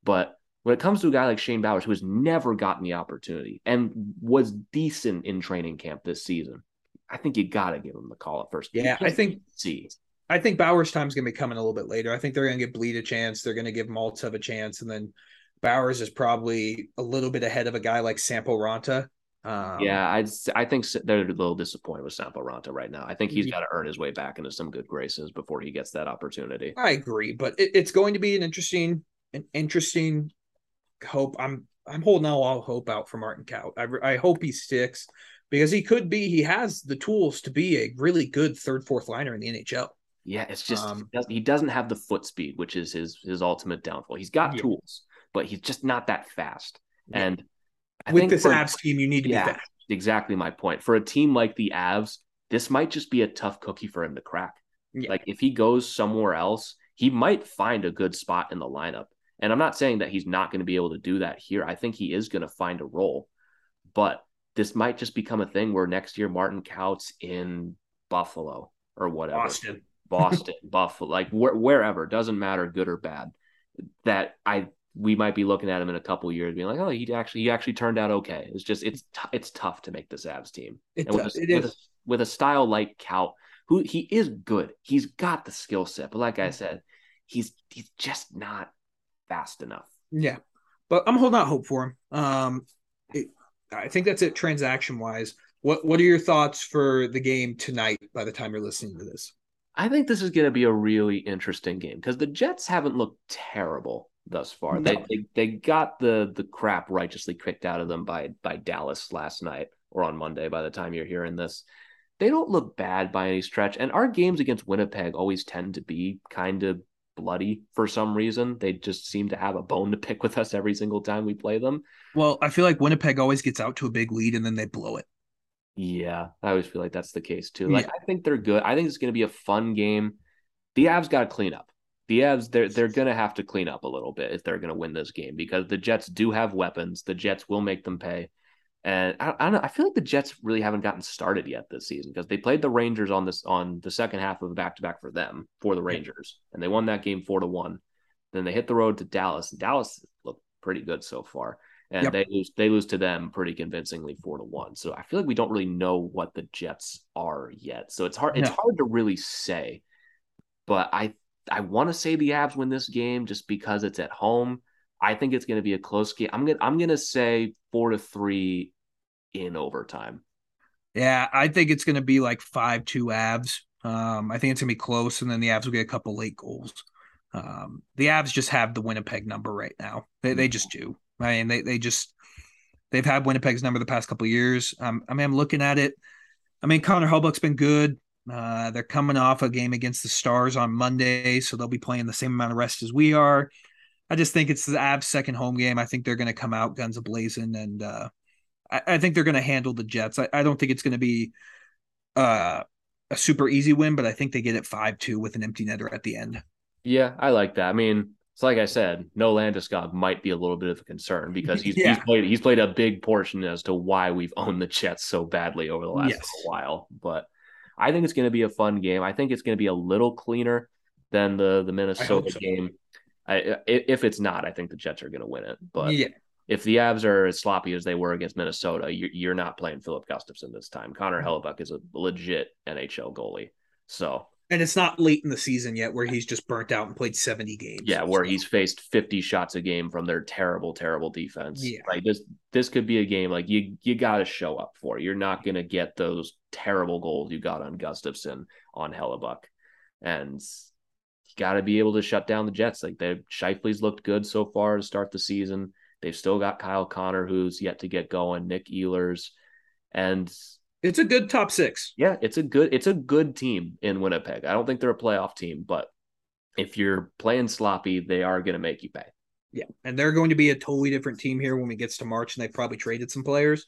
But when it comes to a guy like Shane Bowers, who has never gotten the opportunity and was decent in training camp this season, I think you got to give him the call at first. Yeah, I think see. I think Bowers' time's going to be coming a little bit later. I think they're going to give Bleed a chance. They're going to give Maltsev a chance, and then Bowers is probably a little bit ahead of a guy like Sampo Ranta. Um, yeah, I I think they're a little disappointed with Sampo Ranta right now. I think he's got to earn his way back into some good graces before he gets that opportunity. I agree, but it, it's going to be an interesting, an interesting hope. I'm I'm holding all hope out for Martin Kaut. I I hope he sticks because he could be. He has the tools to be a really good third fourth liner in the NHL. Yeah, it's just um, he doesn't have the foot speed, which is his his ultimate downfall. He's got yeah. tools but he's just not that fast. Yeah. And I with this for, Avs team, you need to yeah, be fast. Exactly my point. For a team like the Avs, this might just be a tough cookie for him to crack. Like if he goes somewhere else, he might find a good spot in the lineup. And I'm not saying that he's not going to be able to do that here. I think he is going to find a role. But this might just become a thing where next year Martin Kaut's in Buffalo or whatever. Boston. Boston, Buffalo, like wh- wherever, doesn't matter, good or bad. That I we might be looking at him in a couple years, being like, "Oh, he actually he actually turned out okay." It's just it's t- it's tough to make this Avs team. It, with, a, it with, a, with a style like Kaut, who he is good, he's got the skill set, but like I mm. said, he's he's just not fast enough. Yeah, but I'm holding out hope for him. Um, it, I think that's it transaction wise. What what are your thoughts for the game tonight? By the time you're listening to this, I think this is going to be a really interesting game because the Jets haven't looked terrible thus far. No. They, they, they got the the crap righteously kicked out of them by by Dallas last night or on Monday. By the time you're hearing this, they don't look bad by any stretch. And our games against Winnipeg always tend to be kind of bloody for some reason. They just seem to have a bone to pick with us every single time we play them. Well, I feel like Winnipeg always gets out to a big lead and then they blow it. Yeah, I always feel like that's the case too. Like yeah. I think they're good. I think it's going to be a fun game. The Avs got to clean up the Avs they're they're gonna have to clean up a little bit if they're gonna win this game because the Jets do have weapons. The Jets will make them pay. And I, I don't know. I feel like the Jets really haven't gotten started yet this season because they played the Rangers on this on the second half of a back to back for them for the Rangers, and they won that game four to one. Then they hit the road to Dallas. And Dallas looked pretty good so far, and yep. they lose they lose to them pretty convincingly four to one. So I feel like we don't really know what the Jets are yet. So it's hard it's hard to really say. But I I want to say the Avs win this game just because it's at home. I think it's going to be a close game. I'm gonna I'm gonna say four to three in overtime. Yeah, I think it's going to be like five two Avs. Um, I think it's going to be close, and then the Avs will get a couple late goals. Um, the Avs just have the Winnipeg number right now. They they just do. I mean, they they just they've had Winnipeg's number the past couple years. Um, I mean, I'm looking at it. I mean, Connor Hellebuyck's been good. Uh, they're coming off a game against the Stars on Monday, so they'll be playing the same amount of rest as we are. I just think it's the Avs' second home game. I think they're going to come out guns a blazing, and uh, I, I, think they're going to handle the Jets. I, I don't think it's going to be uh, a super easy win, but I think they get it five two with an empty netter at the end. Yeah, I like that. I mean, it's like I said, no Landeskog might be a little bit of a concern because he's yeah. he's played he's played a big portion as to why we've owned the Jets so badly over the last yes. while. But I think it's going to be a fun game. I think it's going to be a little cleaner than the the Minnesota so. game. I, if it's not, I think the Jets are going to win it. But yeah, if the Avs are as sloppy as they were against Minnesota, you're, you're not playing Filip Gustavsson this time. Connor Mm-hmm. Hellebuyck is a legit NHL goalie. So And it's not late in the season yet where he's just burnt out and played 70 games. yeah, where he's faced 50 shots a game from their terrible, terrible defense. Yeah. Like this this could be a game like you you gotta show up for. You're not gonna get those terrible goals you got on Gustavsson on Hellebuyck. And you gotta be able to shut down the Jets. Like they Scheifele's looked good so far to start the season. They've still got Kyle Connor who's yet to get going, Nick Ehlers. And It's a good top six. yeah, it's a good it's a good team in Winnipeg. I don't think they're a playoff team, but if you're playing sloppy, they are going to make you pay. Yeah. And they're going to be a totally different team here when we gets to March and they probably traded some players,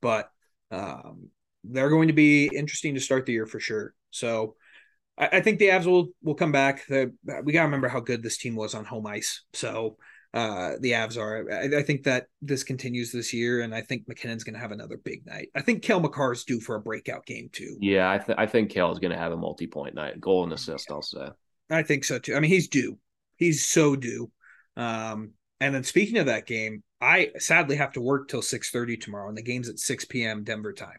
but um, they're going to be interesting to start the year for sure. So I, I think the Avs will will come back. The, we got to remember how good this team was on home ice. So uh, the Avs are. I, I think that this continues this year, and I think MacKinnon's going to have another big night. I think Cale Makar is due for a breakout game too. Yeah, I, th- I think Cale is going to have a multi point night, goal and assist. I'll say. I think so too. I mean, he's due. He's so due. Um, and then speaking of that game, I sadly have to work till six thirty tomorrow, and the game's at six p.m. Denver time.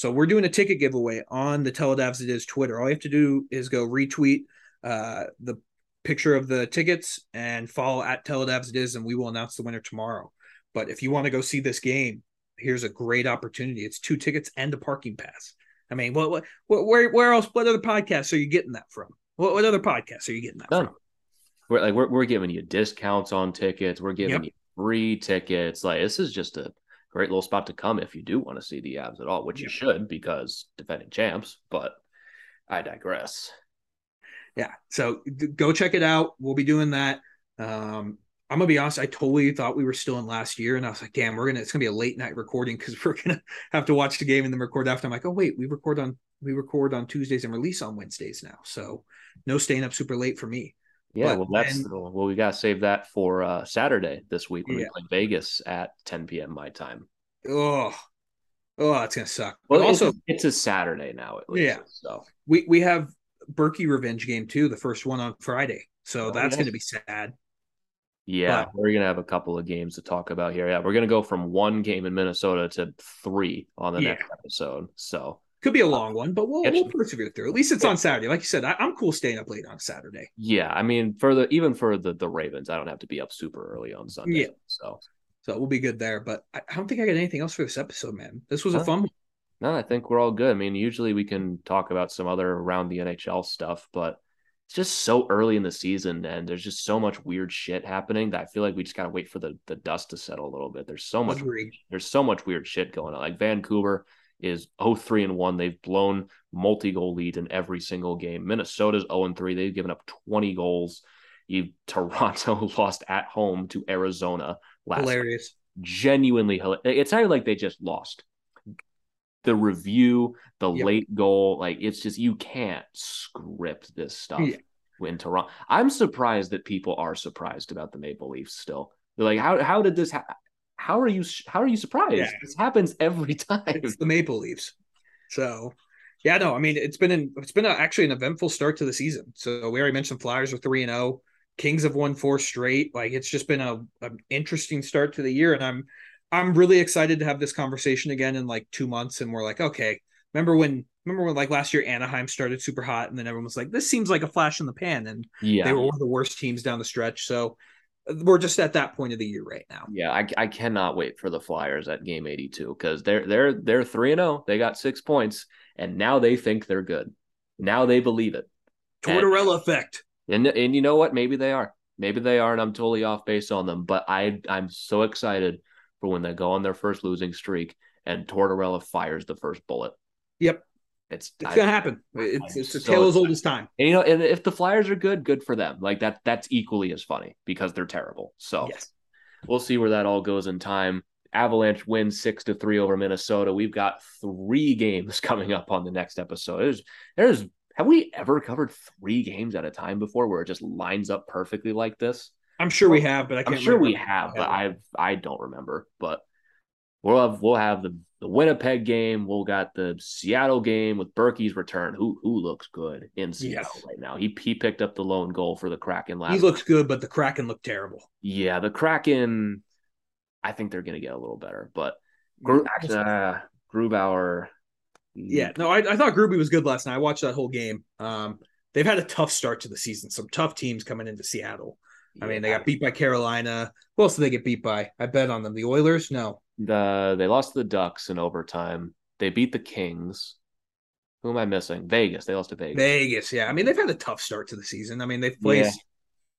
So we're doing a ticket giveaway on the Tell It Avs It Is Twitter. All you have to do is go retweet uh, the picture of the tickets and follow at Tell It Avs It Is, and we will announce the winner tomorrow. But if you want to go see this game, here's a great opportunity. It's two tickets and a parking pass. I mean, what, what, what where, where else? What other podcasts are you getting that from? What, what other podcasts are you getting that None. from? We're like we're we're giving you discounts on tickets. We're giving Yep. you free tickets. Like this is just a great little spot to come if you do want to see the Avs at all, which you should because defending champs. But I digress. yeah so go check it out. We'll be doing that. Um i'm gonna be honest i totally thought we were still in last year and i was like damn we're gonna it's gonna be a late night recording because we're gonna have to watch the game and then record after. I'm like oh wait we record on we record on tuesdays and release on wednesdays now. So no staying up super late for me Yeah, But well, that's when- well, we gotta save that for uh, Saturday this week when Yeah. we play Vegas at 10 p.m. my time. oh oh it's gonna suck Well, but also it's, it's a Saturday now at least. Yeah. So we we have berkey revenge game too the first one on friday so Oh, that's yes. gonna be sad yeah, But- we're gonna have a couple of games to talk about here. Yeah, we're gonna go from one game in Minnesota to three on the Yeah. next episode. So could be a long one but we'll, we'll persevere through at least it's on saturday like you said I, i'm cool staying up late on saturday yeah, I mean, for the even for the the Ravens, I don't have to be up super early on Sunday. Yeah. So So we'll be good there. But I I don't think I got anything else for this episode, man. This was a fun one. no, I think we're all good. I mean, usually we can talk about some other around the NHL stuff, but it's just so early in the season and there's just so much weird shit happening that I feel like we just gotta wait for the the dust to settle a little bit. There's so much Agreed. there's so much weird shit going on. Like Vancouver is 0-3 and 1. They've blown multi-goal leads in every single game. Minnesota's 0 and 3. They've given up 20 goals. You Toronto lost at home to Arizona last night. Hilarious. Genuinely hilarious. It's not like they just lost. The review, the Yep. late goal, like it's just you can't script this stuff Yeah. in Toronto. I'm surprised that people are surprised about the Maple Leafs still. They're like, how how did this happen? How are you how are you surprised? Yeah. This happens every time. It's the Maple Leafs. So yeah, no, I mean it's been an it's been a, actually an eventful start to the season. So we already mentioned Flyers are three and zero. Kings have won four straight. Like it's just been a an interesting start to the year, and I'm I'm really excited to have this conversation again in like two months. And we're like, okay, remember when remember when like last year Anaheim started super hot, and then everyone was like, this seems like a flash in the pan, and Yeah. they were one of the worst teams down the stretch. So we're just at that point of the year right now. Yeah, I, I cannot wait for the Flyers at game 82 because they're they're they're three and zero. They got six points, and now they think they're good. Now they believe it. And- Tortorella effect. And and you know what? Maybe they are. Maybe they are, and I'm totally off base on them. But I I'm so excited for when they go on their first losing streak and Tortorella fires the first bullet. Yep, It's, it's I- gonna happen. It's, it's a so tale as old as time. and, you know, and if the Flyers are good, good for them. Like that that's equally as funny because they're terrible. So Yes. we'll see where that all goes in time. Avalanche wins six to three over Minnesota. We've got three games coming up on the next episode. There's there's have we ever covered three games at a time before where it just lines up perfectly like this? I'm sure we have, but I can't remember. I'm can't. sure we have, but I I don't remember. But we'll have we'll have the, the Winnipeg game. We'll got the Seattle game with Berkey's return. Who who looks good in Seattle Yes. right now? He he picked up the lone goal for the Kraken last. He looks good, but the Kraken look terrible. yeah, the Kraken. I think they're going to get a little better. But actually, uh, Grubauer. Yeah, no, I, I thought Gruby was good last night. I watched that whole game. Um, they've had a tough start to the season. Some tough teams coming into Seattle. I mean, they got beat by Carolina. Who else did they get beat by? I bet on them. The Oilers? No. The they lost to the Ducks in overtime. They beat the Kings. Who am I missing? Vegas. They lost to Vegas. Vegas, yeah. I mean, they've had a tough start to the season. I mean, they've faced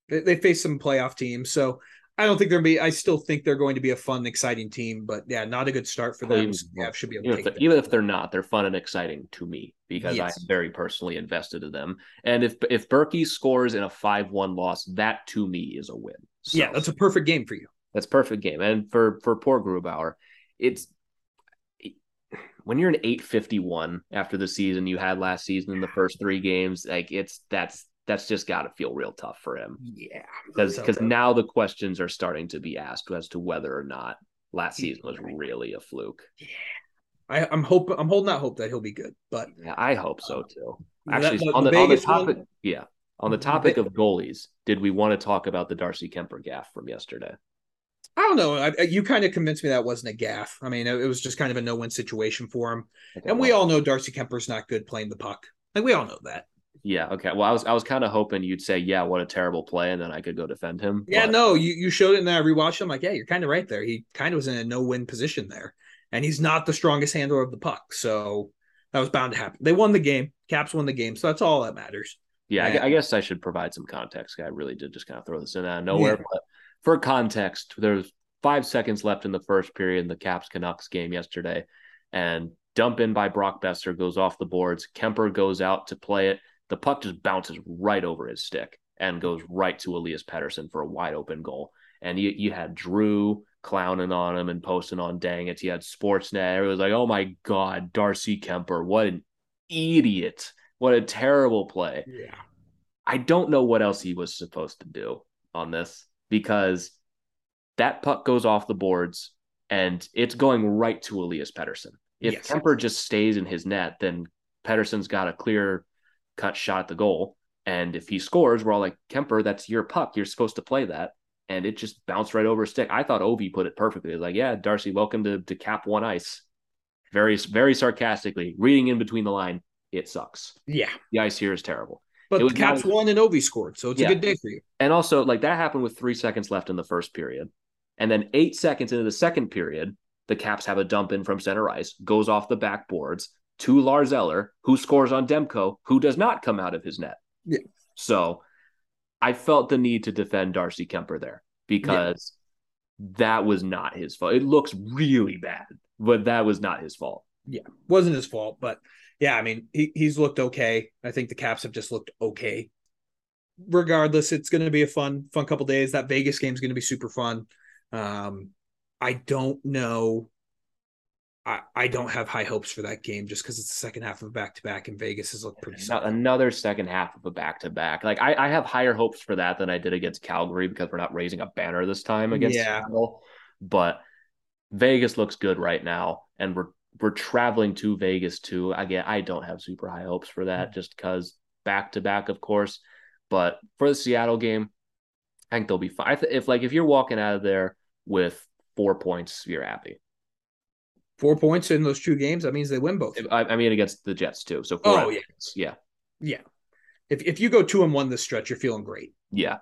they, they faced some playoff teams. So I don't think they're gonna be I still think they're going to be a fun, exciting team, but yeah, not a good start for them. So, yeah, should be able even to if, they're, even if they're not, they're fun and exciting to me because Yes. I'm very personally invested in them. And if if Berkey scores in a five one loss, that to me is a win. So Yeah, that's a perfect game for you. That's perfect game. And for for poor Grubauer, it's when you're an eight fifty one after the season you had last season in the first three games, like it's that's that's just got to feel real tough for him Yeah. because because good. now the questions are starting to be asked as to whether or not last season was really a fluke. I, I'm hoping I'm holding out hope that he'll be good. But Yeah, I hope so uh, too. that- Actually, the- on the the, on the Vegas one- topic, yeah, on the topic of goalies, did we want to talk about the Darcy Kuemper gaff from yesterday? I don't know. I, you kind of convinced me that wasn't a gaff. I mean, it, it was just kind of a no-win situation for him. Okay, And we all know Darcy Kuemper's not good playing the puck. Like we all know that. yeah, okay. Well, I was I was kind of hoping you'd say, yeah, what a terrible play, and then I could go defend him. Yeah, but- no, you, you showed it and then I rewatched him. Like, yeah, you're kind of right there. He kind of was in a no-win position there. And he's not the strongest handler of the puck. So that was bound to happen. They won the game. Caps won the game. So that's all that matters. Yeah, I, I guess I should provide some context. I really did just kind of throw this in out of nowhere. Yeah. But for context, there's five seconds left in the first period in the Caps Canucks game yesterday, and dump in by Brock Boeser goes off the boards. Kuemper goes out to play it. The puck just bounces right over his stick and goes right to Elias Pettersson for a wide open goal. And you, you had Drew clowning on him and posting on dang it. You had Sportsnet. It was like, oh my God, Darcy Kuemper. What an idiot. What a terrible play. Yeah. I don't know what else he was supposed to do on this because that puck goes off the boards and it's going right to Elias Pettersson. If Yes. Kuemper just stays in his net, then Pettersson's got a clear cut shot at the goal. And if he scores, we're all like, Kuemper, that's your puck. You're supposed to play that. And it just bounced right over his stick. I thought Ovi put it perfectly. Like, yeah, Darcy, welcome to, to Cap One Ice. Very, very sarcastically, reading in between the line, it sucks. Yeah. The ice here is terrible. But the Caps won and Ovi scored. So it's Yeah. a good day for you. And also, like that happened with three seconds left in the first period. And then eight seconds into the second period, the Caps have a dump in from center ice, goes off the backboards to Lars Eller, who scores on Demko, who does not come out of his net. Yeah. So I felt the need to defend Darcy Kuemper there because that was not his fault. It looks really bad, but that was not his fault. Yeah, wasn't his fault, but yeah, I mean, he, he's looked okay. I think the Caps have just looked okay. Regardless, it's going to be a fun, fun couple days. That Vegas game is going to be super fun. Um, I don't know. I, I don't have high hopes for that game just because it's the second half of a back to back and Vegas has looked pretty Not solid. another second half of a back to back. Like I, I have higher hopes for that than I did against Calgary because we're not raising a banner this time against Yeah. Seattle. But Vegas looks good right now, and we're we're traveling to Vegas too. Again, I don't have super high hopes for that mm. just because back to back, of course. But for the Seattle game, I think they'll be fine. If like if you're walking out of there with four points, you're happy. Four points in those two games. That means they win both. I, I mean against the Jets too. So Oh, yeah. six. yeah. Yeah. If if you go two and one this stretch, you're feeling great. Yeah.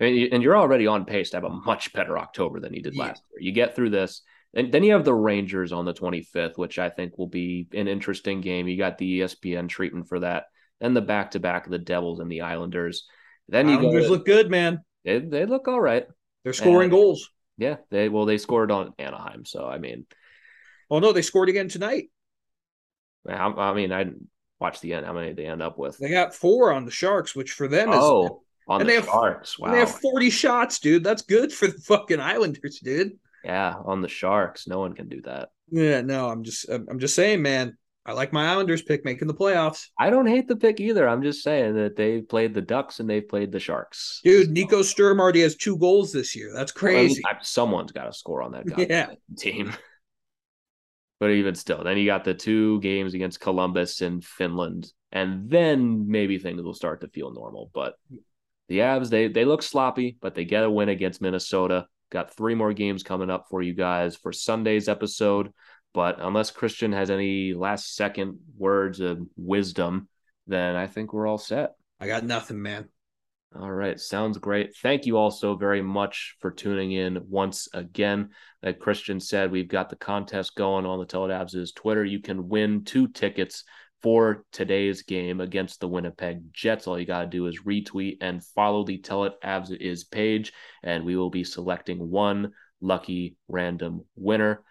And you- and you're already on pace to have a much better October than you did Yeah. last year. You get through this, and then you have the Rangers on the 25th, which I think will be an interesting game. You got the ESPN treatment for that, then the back to back of the Devils and the Islanders. Then you Islanders look good, man. they, they look all right. They're scoring And- goals. Yeah. They well they scored on Anaheim, so I mean, Oh no, they scored again tonight. I, I mean I didn't watch the end. How many they end up with? They got four on the Sharks, which for them is Oh, on and the they have- Sharks. and Wow. they have 40 shots, dude. That's good for the fucking Islanders, dude. Yeah, on the Sharks. No one can do that. Yeah, no, I'm just I'm just saying, man. I like my Islanders pick making the playoffs. I don't hate the pick either. I'm just saying that they played the Ducks and they've played the Sharks. Dude, Nico Sturm already has two goals this year. That's crazy. I- someone's got to score on that Yeah. team. But even still, then you got the two games against Columbus and Finland, and then maybe things will start to feel normal. But the Avs, they they look sloppy, but they get a win against Minnesota. Got three more games coming up for you guys for Sunday's episode. But unless Christian has any last second words of wisdom, then I think we're all set. I got nothing, man. All right. Sounds great. Thank you all so very much for tuning in once again. Like Christian said, we've got the contest going on the Tell It Avs' Twitter. You can win two tickets for today's game against the Winnipeg Jets. All you got to do is retweet and follow the Tell It Avs It Is page, and we will be selecting one lucky random winner.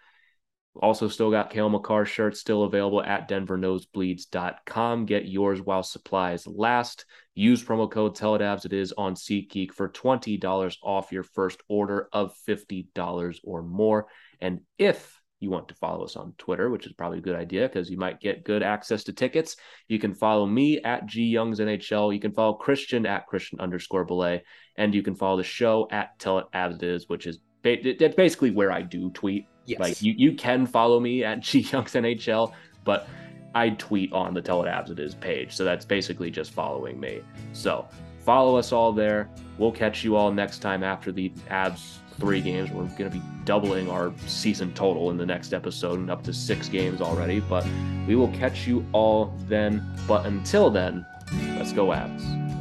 Also, still got Cale Makar shirts still available at denvernosebleeds.com. Get yours while supplies last. Use promo code TELLITABS. It is on SeatGeek for $20 off your first order of $50 or more. And if you want to follow us on Twitter, which is probably a good idea because you might get good access to tickets. You can follow me at G Youngs NHL. You can follow Christian at Christian underscore Belay, and you can follow the show at Tell It As It Is, which is ba- basically where I do tweet Yes. Like you, you can follow me at G Youngs NHL, but I tweet on the Tell It As It Is page. So that's basically just following me. So follow us all there. We'll catch you all next time after the Avs three games. We're going to be doubling our season total in the next episode and up to six games already. But we will catch you all then. But until then, let's go Avs.